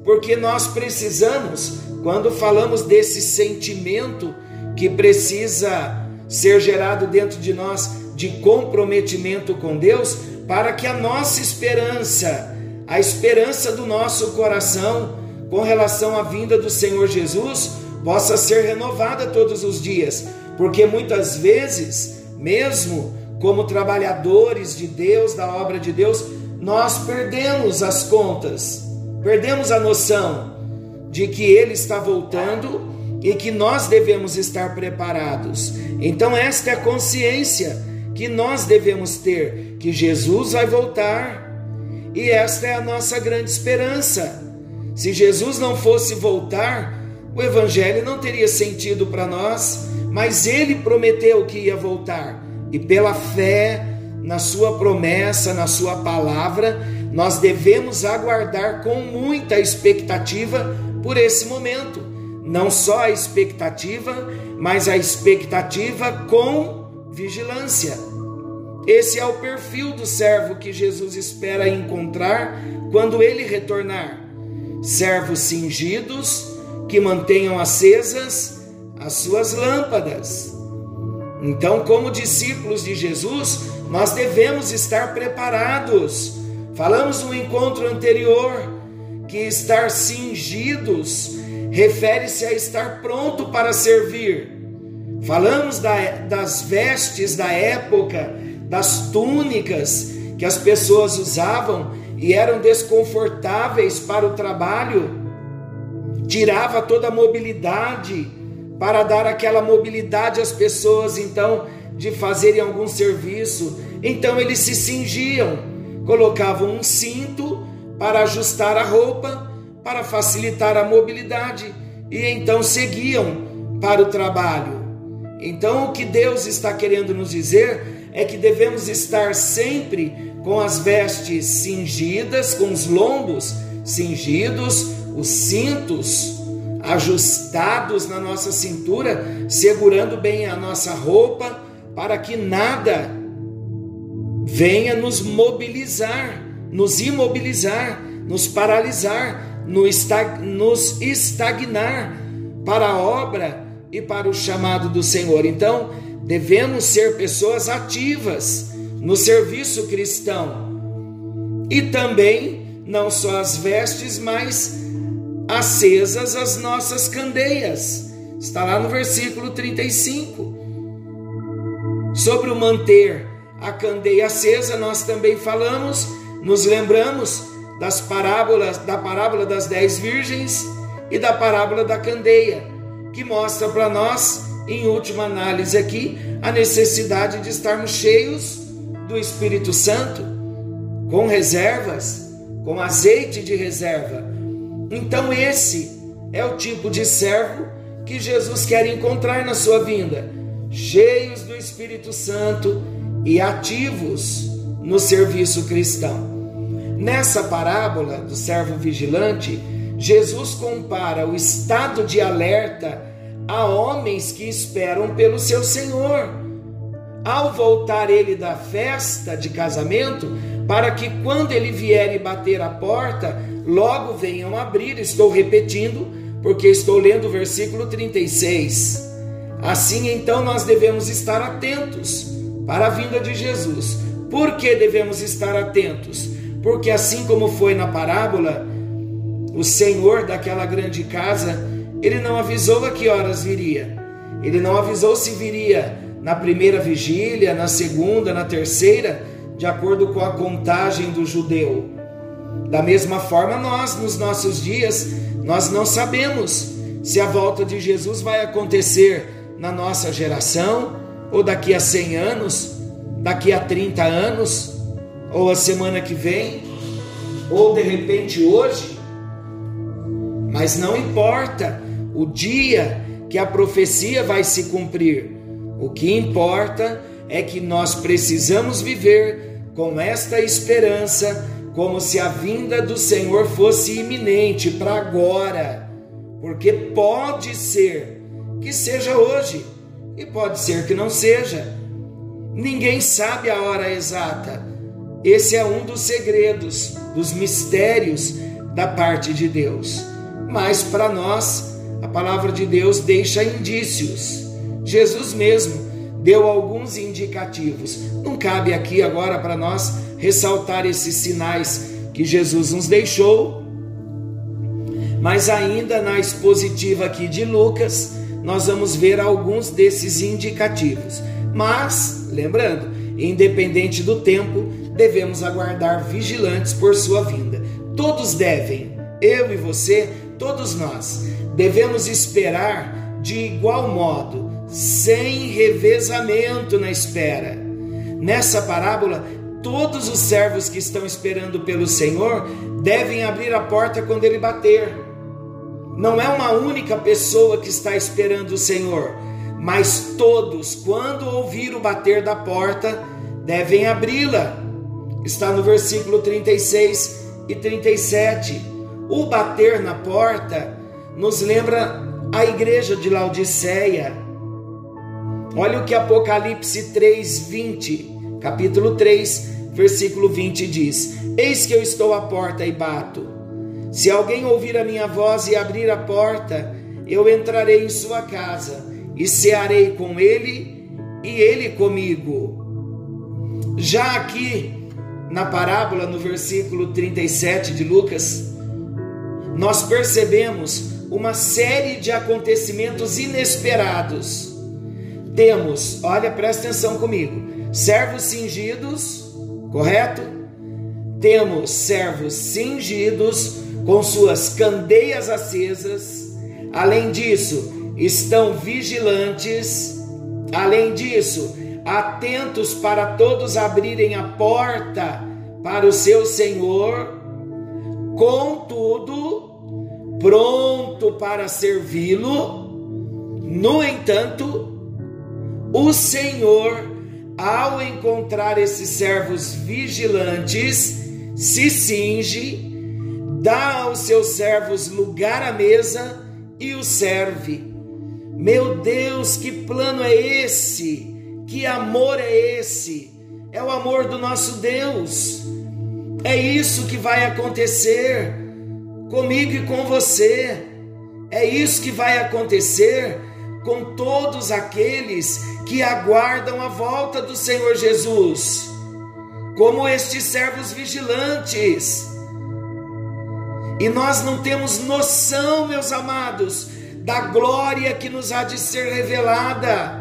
Porque nós precisamos, quando falamos desse sentimento que precisa ser gerado dentro de nós de comprometimento com Deus, para que a nossa esperança, a esperança do nosso coração com relação à vinda do Senhor Jesus, possa ser renovada todos os dias, porque muitas vezes, mesmo como trabalhadores de Deus, da obra de Deus, nós perdemos as contas, perdemos a noção de que Ele está voltando e que nós devemos estar preparados. Então, esta é a consciência que nós devemos ter: que Jesus vai voltar e esta é a nossa grande esperança. Se Jesus não fosse voltar, o Evangelho não teria sentido para nós, mas Ele prometeu que ia voltar e pela fé na Sua promessa, na Sua palavra, nós devemos aguardar com muita expectativa por esse momento. Não só a expectativa, mas a expectativa com vigilância. Esse é o perfil do servo que Jesus espera encontrar quando ele retornar. Servos cingidos que mantenham acesas as suas lâmpadas então, como discípulos de Jesus, nós devemos estar preparados. Falamos no encontro anterior que estar cingidos refere-se a estar pronto para servir. Falamos da, das vestes da época, das túnicas que as pessoas usavam e eram desconfortáveis para o trabalho, tirava toda a mobilidade para dar aquela mobilidade às pessoas, então, de fazerem algum serviço. Então eles se cingiam, colocavam um cinto para ajustar a roupa, para facilitar a mobilidade, e então seguiam para o trabalho. Então, o que Deus está querendo nos dizer é que devemos estar sempre com as vestes cingidas, com os lombos cingidos, os cintos ajustados na nossa cintura, segurando bem a nossa roupa, para que nada venha nos mobilizar, nos imobilizar, nos paralisar, nos estagnar para a obra e para o chamado do Senhor. Então, devemos ser pessoas ativas no serviço cristão e também não só as vestes, mas acesas as nossas candeias. Está lá no versículo 35. Sobre o manter a candeia acesa, nós também falamos, nos lembramos das parábolas, da parábola das dez virgens e da parábola da candeia, que mostra para nós, em última análise aqui, a necessidade de estarmos cheios do Espírito Santo, com reservas, com azeite de reserva. Então, esse é o tipo de servo que Jesus quer encontrar na sua vinda, cheios do Espírito Santo e ativos no serviço cristão. Nessa parábola do servo vigilante, Jesus compara o estado de alerta a homens que esperam pelo seu Senhor. Ao voltar ele da festa de casamento, para que quando ele vier e bater a porta, logo venham abrir. Estou repetindo, porque estou lendo o versículo 36. Assim então nós devemos estar atentos para a vinda de Jesus. Por que devemos estar atentos? Porque assim como foi na parábola, o senhor daquela grande casa, ele não avisou a que horas viria. Ele não avisou se viria na primeira vigília, na segunda, na terceira, de acordo com a contagem do judeu. Da mesma forma, nós, nos nossos dias, nós não sabemos se a volta de Jesus vai acontecer na nossa geração, ou daqui a 100 anos, daqui a 30 anos, ou a semana que vem, ou de repente hoje. Mas não importa o dia que a profecia vai se cumprir. O que importa é que nós precisamos viver com esta esperança, como se a vinda do Senhor fosse iminente para agora, porque pode ser que seja hoje e pode ser que não seja. Ninguém sabe a hora exata. Esse é um dos segredos, dos mistérios da parte de Deus. Mas para nós, a palavra de Deus deixa indícios. Jesus mesmo deu alguns indicativos. Não cabe aqui agora para nós ressaltar esses sinais que Jesus nos deixou, mas ainda na expositiva aqui de Lucas, nós vamos ver alguns desses indicativos. Mas, lembrando, independente do tempo, devemos aguardar vigilantes por sua vinda. Todos devem, eu e você, todos nós, devemos esperar de igual modo, sem revezamento na espera. Nessa parábola, todos os servos que estão esperando pelo Senhor devem abrir a porta quando ele bater. Não é uma única pessoa que está esperando o Senhor, mas todos, quando ouvir o bater da porta, devem abri-la. Está no versículo 36 e 37. O bater na porta nos lembra a igreja de Laodiceia. Olha o que Apocalipse 3, 20, capítulo 3, versículo 20 diz: Eis que eu estou à porta e bato. Se alguém ouvir a minha voz e abrir a porta, eu entrarei em sua casa e cearei com ele e ele comigo. Já aqui na parábola, no versículo 37 de Lucas, nós percebemos uma série de acontecimentos inesperados. Temos, olha, presta atenção comigo, servos cingidos, correto? Temos servos cingidos com suas candeias acesas. Além disso, estão vigilantes, além disso, atentos para todos abrirem a porta para o seu Senhor, contudo, pronto para servi-lo. No entanto, o Senhor, ao encontrar esses servos vigilantes, se cinge, dá aos seus servos lugar à mesa e o serve. Meu Deus, que plano é esse Que amor é esse? É o amor do nosso Deus. É isso que vai acontecer comigo e com você. É isso que vai acontecer com todos aqueles que aguardam a volta do Senhor Jesus, como estes servos vigilantes. E nós não temos noção, meus amados, da glória que nos há de ser revelada.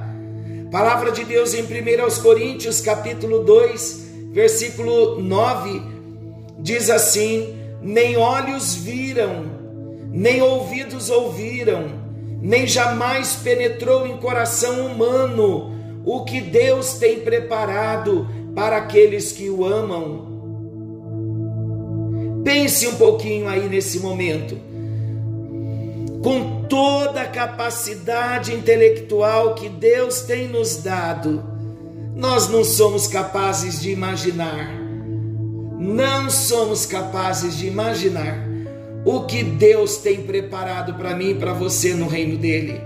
Palavra de Deus em 1 Coríntios, capítulo 2, versículo 9, diz assim: Nem olhos viram, nem ouvidos ouviram, nem jamais penetrou em coração humano o que Deus tem preparado para aqueles que o amam. Pense um pouquinho aí nesse momento. Com toda a capacidade intelectual que Deus tem nos dado, nós não somos capazes de imaginar. Não somos capazes de imaginar o que Deus tem preparado para mim e para você no reino dele.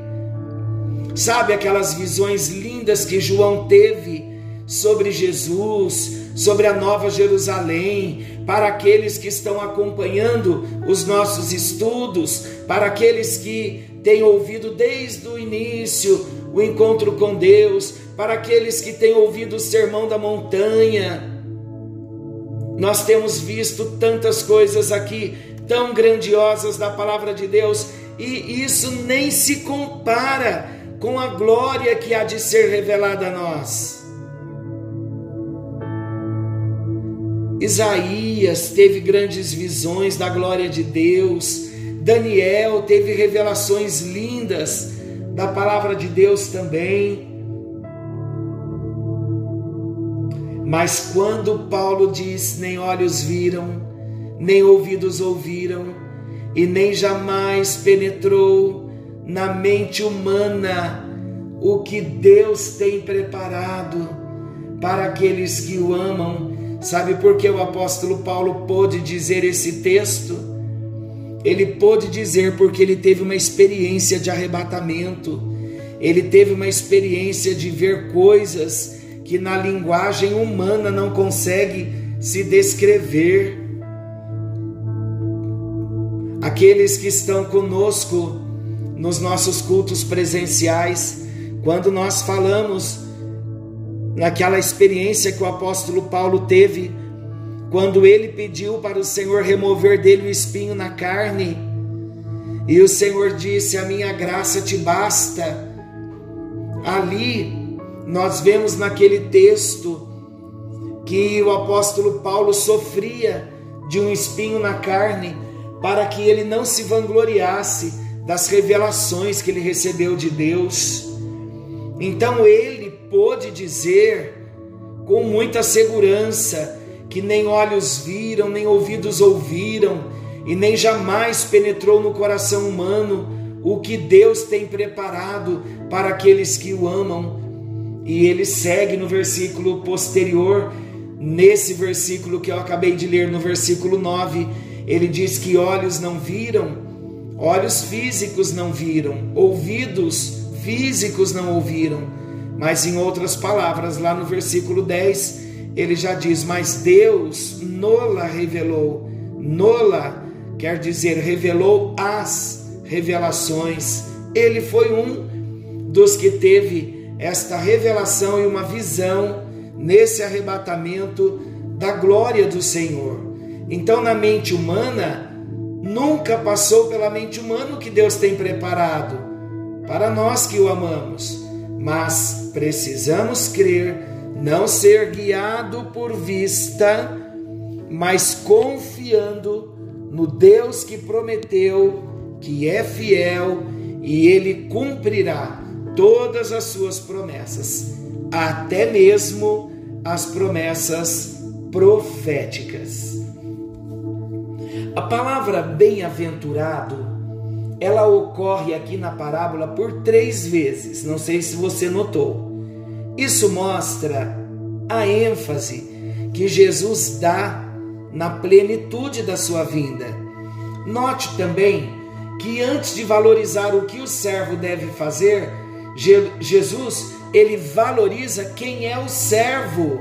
Sabe aquelas visões lindas que João teve sobre Jesus, sobre a Nova Jerusalém, para aqueles que estão acompanhando os nossos estudos, para aqueles que têm ouvido desde o início o encontro com Deus, para aqueles que têm ouvido o sermão da montanha. Nós temos visto tantas coisas aqui tão grandiosas da palavra de Deus, e isso nem se compara com a glória que há de ser revelada a nós. Isaías teve grandes visões da glória de Deus, Daniel teve revelações lindas da palavra de Deus também. Mas quando Paulo diz: nem olhos viram, nem ouvidos ouviram, e nem jamais penetrou na mente humana o que Deus tem preparado para aqueles que o amam. Sabe por que o apóstolo Paulo pôde dizer esse texto? Ele pôde dizer porque ele teve uma experiência de arrebatamento, ele teve uma experiência de ver coisas que na linguagem humana não consegue se descrever aqueles que estão conosco nos nossos cultos presenciais, quando nós falamos naquela experiência que o apóstolo Paulo teve, quando ele pediu para o Senhor remover dele o espinho na carne, e o Senhor disse: A minha graça te basta. Ali nós vemos naquele texto que o apóstolo Paulo sofria de um espinho na carne, para que ele não se vangloriasse das revelações que ele recebeu de Deus. Então ele pôde dizer com muita segurança que nem olhos viram, nem ouvidos ouviram, e nem jamais penetrou no coração humano o que Deus tem preparado para aqueles que o amam. E ele segue no versículo posterior, nesse versículo que eu acabei de ler, no versículo 9 ele diz que olhos não viram, olhos físicos não viram, ouvidos físicos não ouviram. Mas em outras palavras, lá no versículo 10, ele já diz: Mas Deus nola revelou. Nola quer dizer revelou as revelações. Ele foi um dos que teve esta revelação e uma visão nesse arrebatamento da glória do Senhor. Então, na mente humana, nunca passou pela mente humana o que Deus tem preparado para nós que o amamos. Mas precisamos crer, não ser guiado por vista, mas confiando no Deus que prometeu, que é fiel e ele cumprirá todas as suas promessas, até mesmo as promessas proféticas. A palavra bem-aventurado, ela ocorre aqui na parábola por três vezes, não sei se você notou. Isso mostra a ênfase que Jesus dá na plenitude da sua vinda. Note também que antes de valorizar o que o servo deve fazer, Jesus ele valoriza quem é o servo.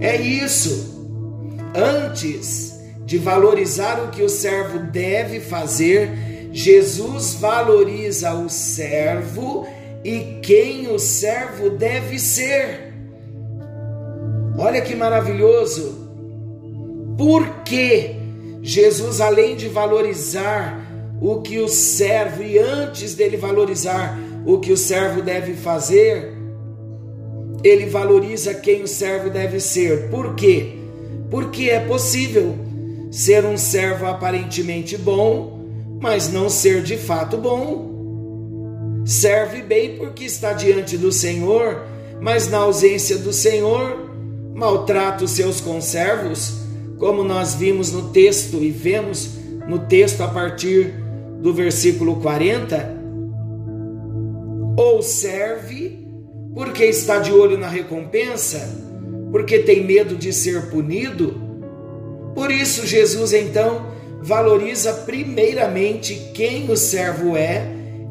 É isso. Antes de valorizar o que o servo deve fazer, Jesus valoriza o servo e quem o servo deve ser. Olha que maravilhoso! Porque Jesus, além de valorizar o que o servo, e antes dele valorizar o que o servo deve fazer, ele valoriza quem o servo deve ser. Por quê? Porque é possível ser um servo aparentemente bom, mas não ser de fato bom. Serve bem porque está diante do Senhor, mas na ausência do Senhor, maltrata os seus conservos, como nós vimos no texto e vemos no texto a partir do versículo 40, ou serve porque está de olho na recompensa, porque tem medo de ser punido. Por isso, Jesus então valoriza primeiramente quem o servo é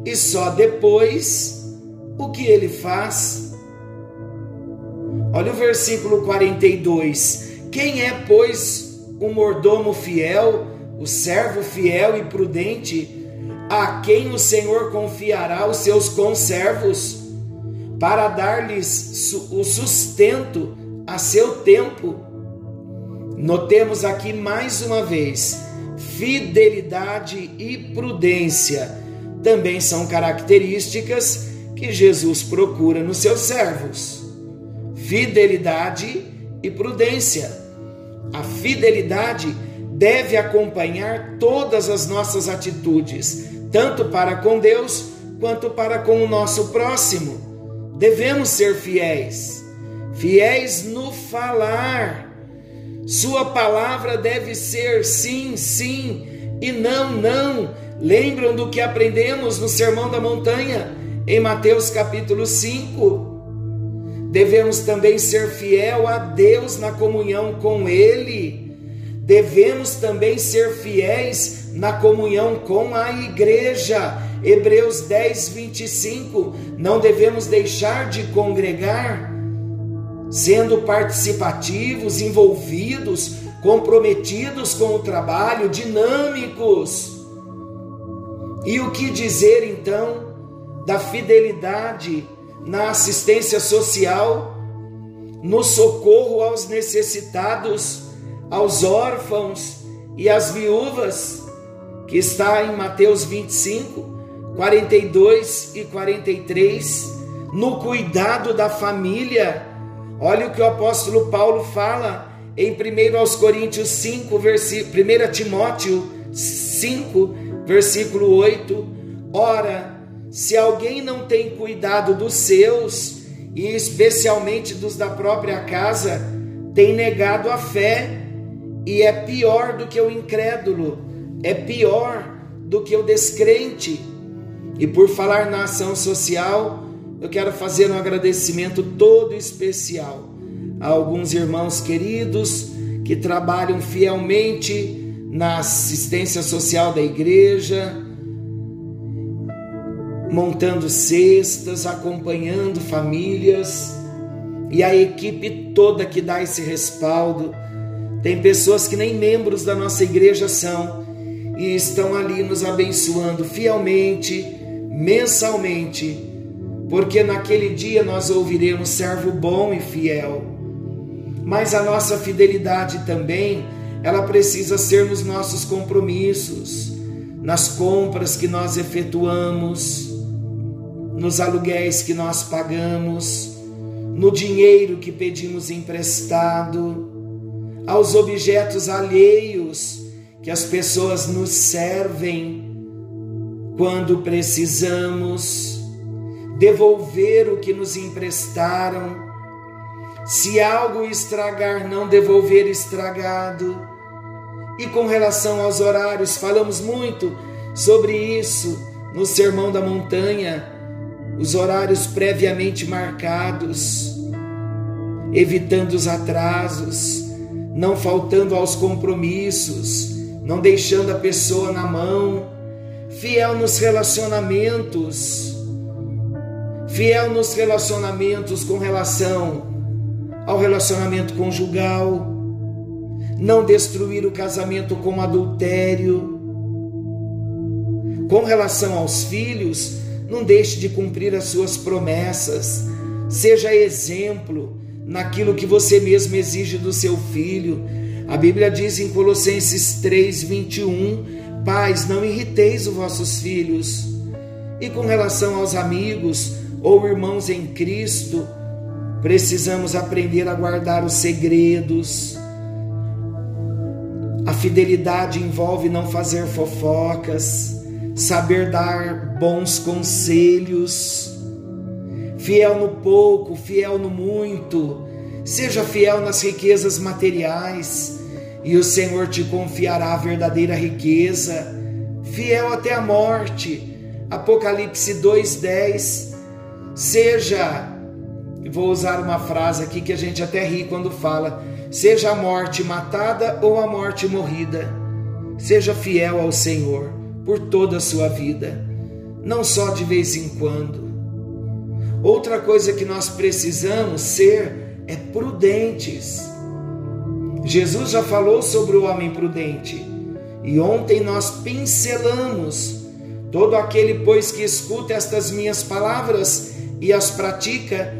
e só depois o que ele faz. Olha o versículo 42. Quem é, pois, o mordomo fiel, o servo fiel e prudente? a quem o Senhor confiará os seus conservos, para dar-lhes o sustento a seu tempo. Notemos aqui mais uma vez: fidelidade e prudência também são características que Jesus procura nos seus servos. Fidelidade e prudência. A fidelidade deve acompanhar todas as nossas atitudes, tanto para com Deus quanto para com o nosso próximo. Devemos ser fiéis, fiéis no falar. Sua palavra deve ser sim, sim e não, não. Lembram do que aprendemos no Sermão da Montanha, em Mateus capítulo 5? Devemos também ser fiel a Deus na comunhão com Ele. Devemos também ser fiéis na comunhão com a igreja. Hebreus 10, 25. Não devemos deixar de congregar, sendo participativos, envolvidos, comprometidos com o trabalho, dinâmicos. E o que dizer então da fidelidade na assistência social, no socorro aos necessitados, aos órfãos e às viúvas? que está em Mateus 25, 42 e 43, no cuidado da família. Olha o que o apóstolo Paulo fala em 1 aos Coríntios 5, versículo 1 Timóteo 5, versículo 8. Ora, se alguém não tem cuidado dos seus, e especialmente dos da própria casa, tem negado a fé e é pior do que o incrédulo é pior do que o descrente. E por falar na ação social, eu quero fazer um agradecimento todo especial a alguns irmãos queridos que trabalham fielmente na assistência social da igreja, montando cestas, acompanhando famílias e a equipe toda que dá esse respaldo. Tem pessoas que nem membros da nossa igreja são, e estão ali nos abençoando fielmente, mensalmente, porque naquele dia nós ouviremos servo bom e fiel. Mas a nossa fidelidade também, ela precisa ser nos nossos compromissos, nas compras que nós efetuamos, nos aluguéis que nós pagamos, no dinheiro que pedimos emprestado, aos objetos alheios que as pessoas nos servem quando precisamos, devolver o que nos emprestaram. Se algo estragar, não devolver estragado. E com relação aos horários, falamos muito sobre isso no Sermão da Montanha, os horários previamente marcados, evitando os atrasos, não faltando aos compromissos não deixando a pessoa na mão, fiel nos relacionamentos, fiel nos relacionamentos com relação ao relacionamento conjugal, não destruir o casamento com adultério. Com relação aos filhos, não deixe de cumprir as suas promessas, seja exemplo naquilo que você mesmo exige do seu filho. A Bíblia diz em Colossenses 3:21, Pais, não irriteis os vossos filhos. E com relação aos amigos ou irmãos em Cristo, precisamos aprender a guardar os segredos. A fidelidade envolve não fazer fofocas, saber dar bons conselhos, fiel no pouco, fiel no muito, seja fiel nas riquezas materiais, e o Senhor te confiará a verdadeira riqueza, fiel até a morte. Apocalipse 2:10. Seja, vou usar uma frase aqui que a gente até ri quando fala, seja a morte matada ou a morte morrida, seja fiel ao Senhor por toda a sua vida, não só de vez em quando. Outra coisa que nós precisamos ser é prudentes. Jesus já falou sobre o homem prudente e ontem nós pincelamos todo aquele, pois, que escuta estas minhas palavras e as pratica,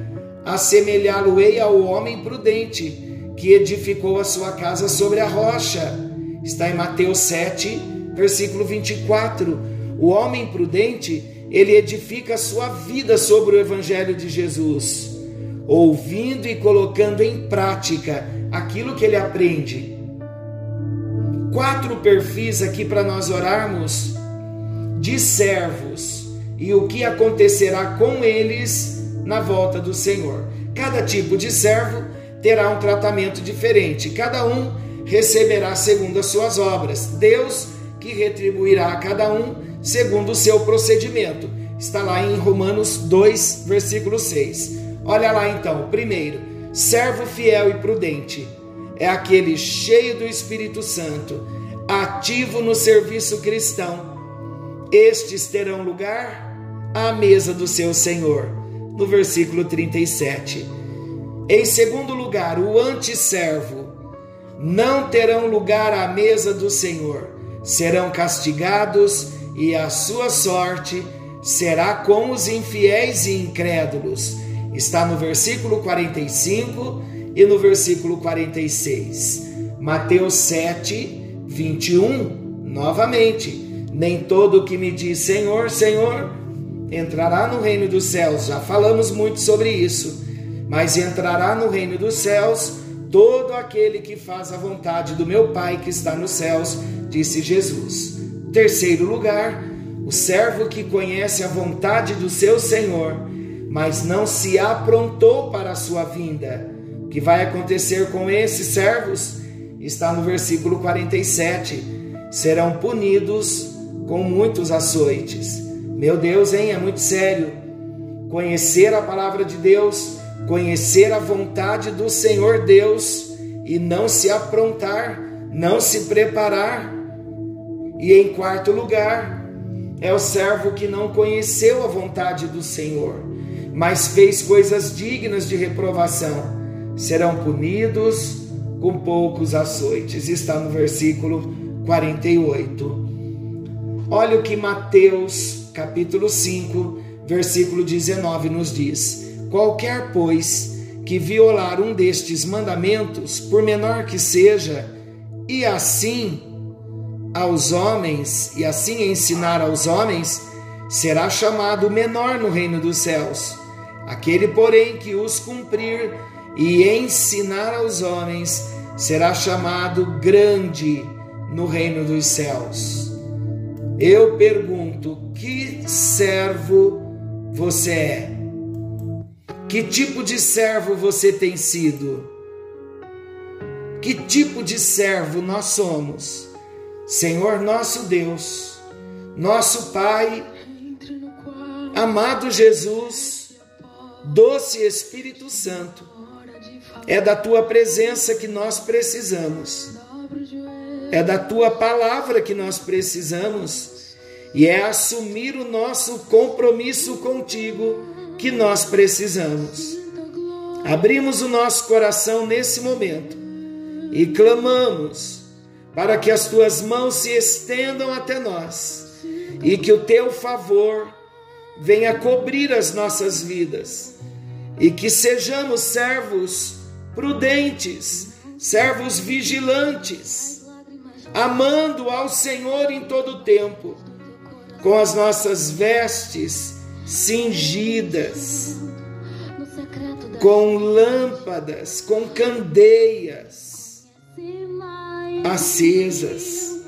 assemelhá-lo-ei ao homem prudente que edificou a sua casa sobre a rocha. Está em Mateus 7, versículo 24. O homem prudente, ele edifica a sua vida sobre o evangelho de Jesus, ouvindo e colocando em prática aquilo que ele aprende. Quatro perfis aqui para nós orarmos de servos e o que acontecerá com eles na volta do Senhor. Cada tipo de servo terá um tratamento diferente, cada um receberá segundo as suas obras. Deus que retribuirá a cada um segundo o seu procedimento. Está lá em Romanos 2, versículo 6. Olha lá então, primeiro, servo fiel e prudente é aquele cheio do Espírito Santo, ativo no serviço cristão. Estes terão lugar à mesa do seu Senhor. No versículo 37. Em segundo lugar, o antisservo não terão lugar à mesa do Senhor serão castigados e a sua sorte será com os infiéis e incrédulos. Está no versículo 45 e no versículo 46. Mateus 7, 21, novamente. Nem todo que me diz Senhor, Senhor, entrará no reino dos céus. Já falamos muito sobre isso. Mas entrará no reino dos céus todo aquele que faz a vontade do meu Pai que está nos céus disse Jesus. Terceiro lugar, o servo que conhece a vontade do seu Senhor, mas não se aprontou para a sua vinda. O que vai acontecer com esses servos? Está no versículo 47. Serão punidos com muitos açoites. Meu Deus, hein? É muito sério. Conhecer a palavra de Deus, conhecer a vontade do Senhor Deus e não se aprontar, não se preparar e em quarto lugar, é o servo que não conheceu a vontade do Senhor, mas fez coisas dignas de reprovação. Serão punidos com poucos açoites. Está no versículo 48. Olha o que Mateus, capítulo 5, versículo 19 nos diz: Qualquer, pois, que violar um destes mandamentos, por menor que seja, e assim aos homens e assim ensinar aos homens, será chamado menor no reino dos céus. Aquele, porém, que os cumprir e ensinar aos homens, será chamado grande no reino dos céus. Eu pergunto: que servo você é? Que tipo de servo você tem sido? Que tipo de servo nós somos? Senhor nosso Deus, nosso Pai, amado Jesus, doce Espírito Santo, é da tua presença que nós precisamos, é da tua palavra que nós precisamos, e é assumir o nosso compromisso contigo que nós precisamos. Abrimos o nosso coração nesse momento e clamamos para que as tuas mãos se estendam até nós e que o teu favor venha cobrir as nossas vidas e que sejamos servos prudentes, servos vigilantes, amando ao Senhor em todo o tempo, com as nossas vestes cingidas, com lâmpadas, com candeias acesas.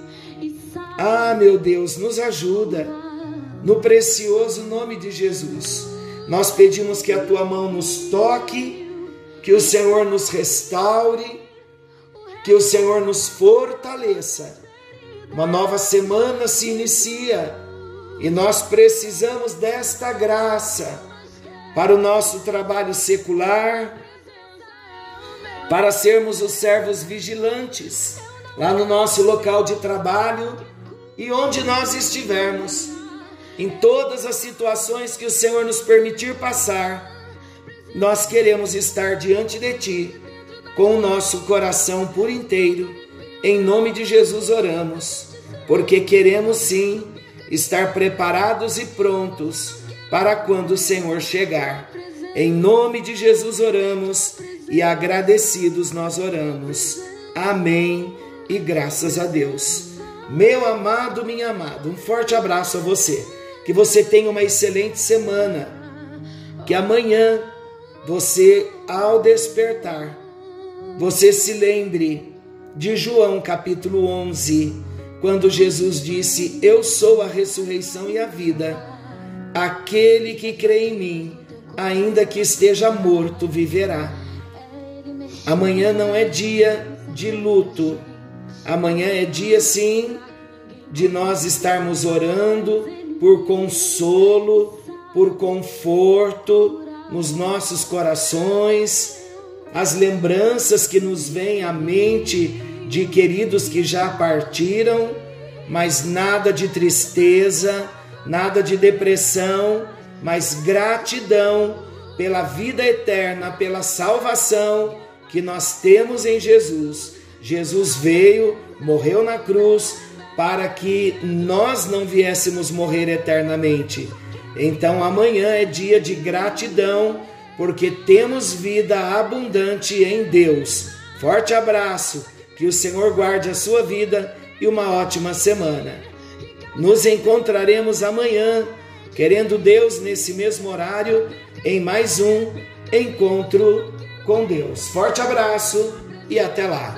Ah, meu Deus, nos ajuda no precioso nome de Jesus. Nós pedimos que a tua mão nos toque, que o Senhor nos restaure, que o Senhor nos fortaleça. Uma nova semana se inicia e nós precisamos desta graça para o nosso trabalho secular, para sermos os servos vigilantes lá no nosso local de trabalho e onde nós estivermos, em todas as situações que o Senhor nos permitir passar, nós queremos estar diante de Ti com o nosso coração por inteiro. Em nome de Jesus oramos, porque queremos sim estar preparados e prontos para quando o Senhor chegar. Em nome de Jesus oramos e agradecidos nós oramos. Amém e graças a Deus. Meu amado, minha amada, um forte abraço a você. Que você tenha uma excelente semana. Que amanhã você, ao despertar, você se lembre de João capítulo 11, quando Jesus disse: Eu sou a ressurreição e a vida. Aquele que crê em mim, ainda que esteja morto, viverá. Amanhã não é dia de luto, amanhã é dia sim de nós estarmos orando por consolo, por conforto nos nossos corações, as lembranças que nos vêm à mente de queridos que já partiram, mas nada de tristeza nada de depressão, mas gratidão pela vida eterna, pela salvação que nós temos em Jesus. Jesus veio, morreu na cruz para que nós não viéssemos morrer eternamente. Então amanhã é dia de gratidão, porque temos vida abundante em Deus. Forte abraço, que o Senhor guarde a sua vida e uma ótima semana. Nos encontraremos amanhã, querendo Deus, nesse mesmo horário, em mais um encontro com Deus. Forte abraço e até lá.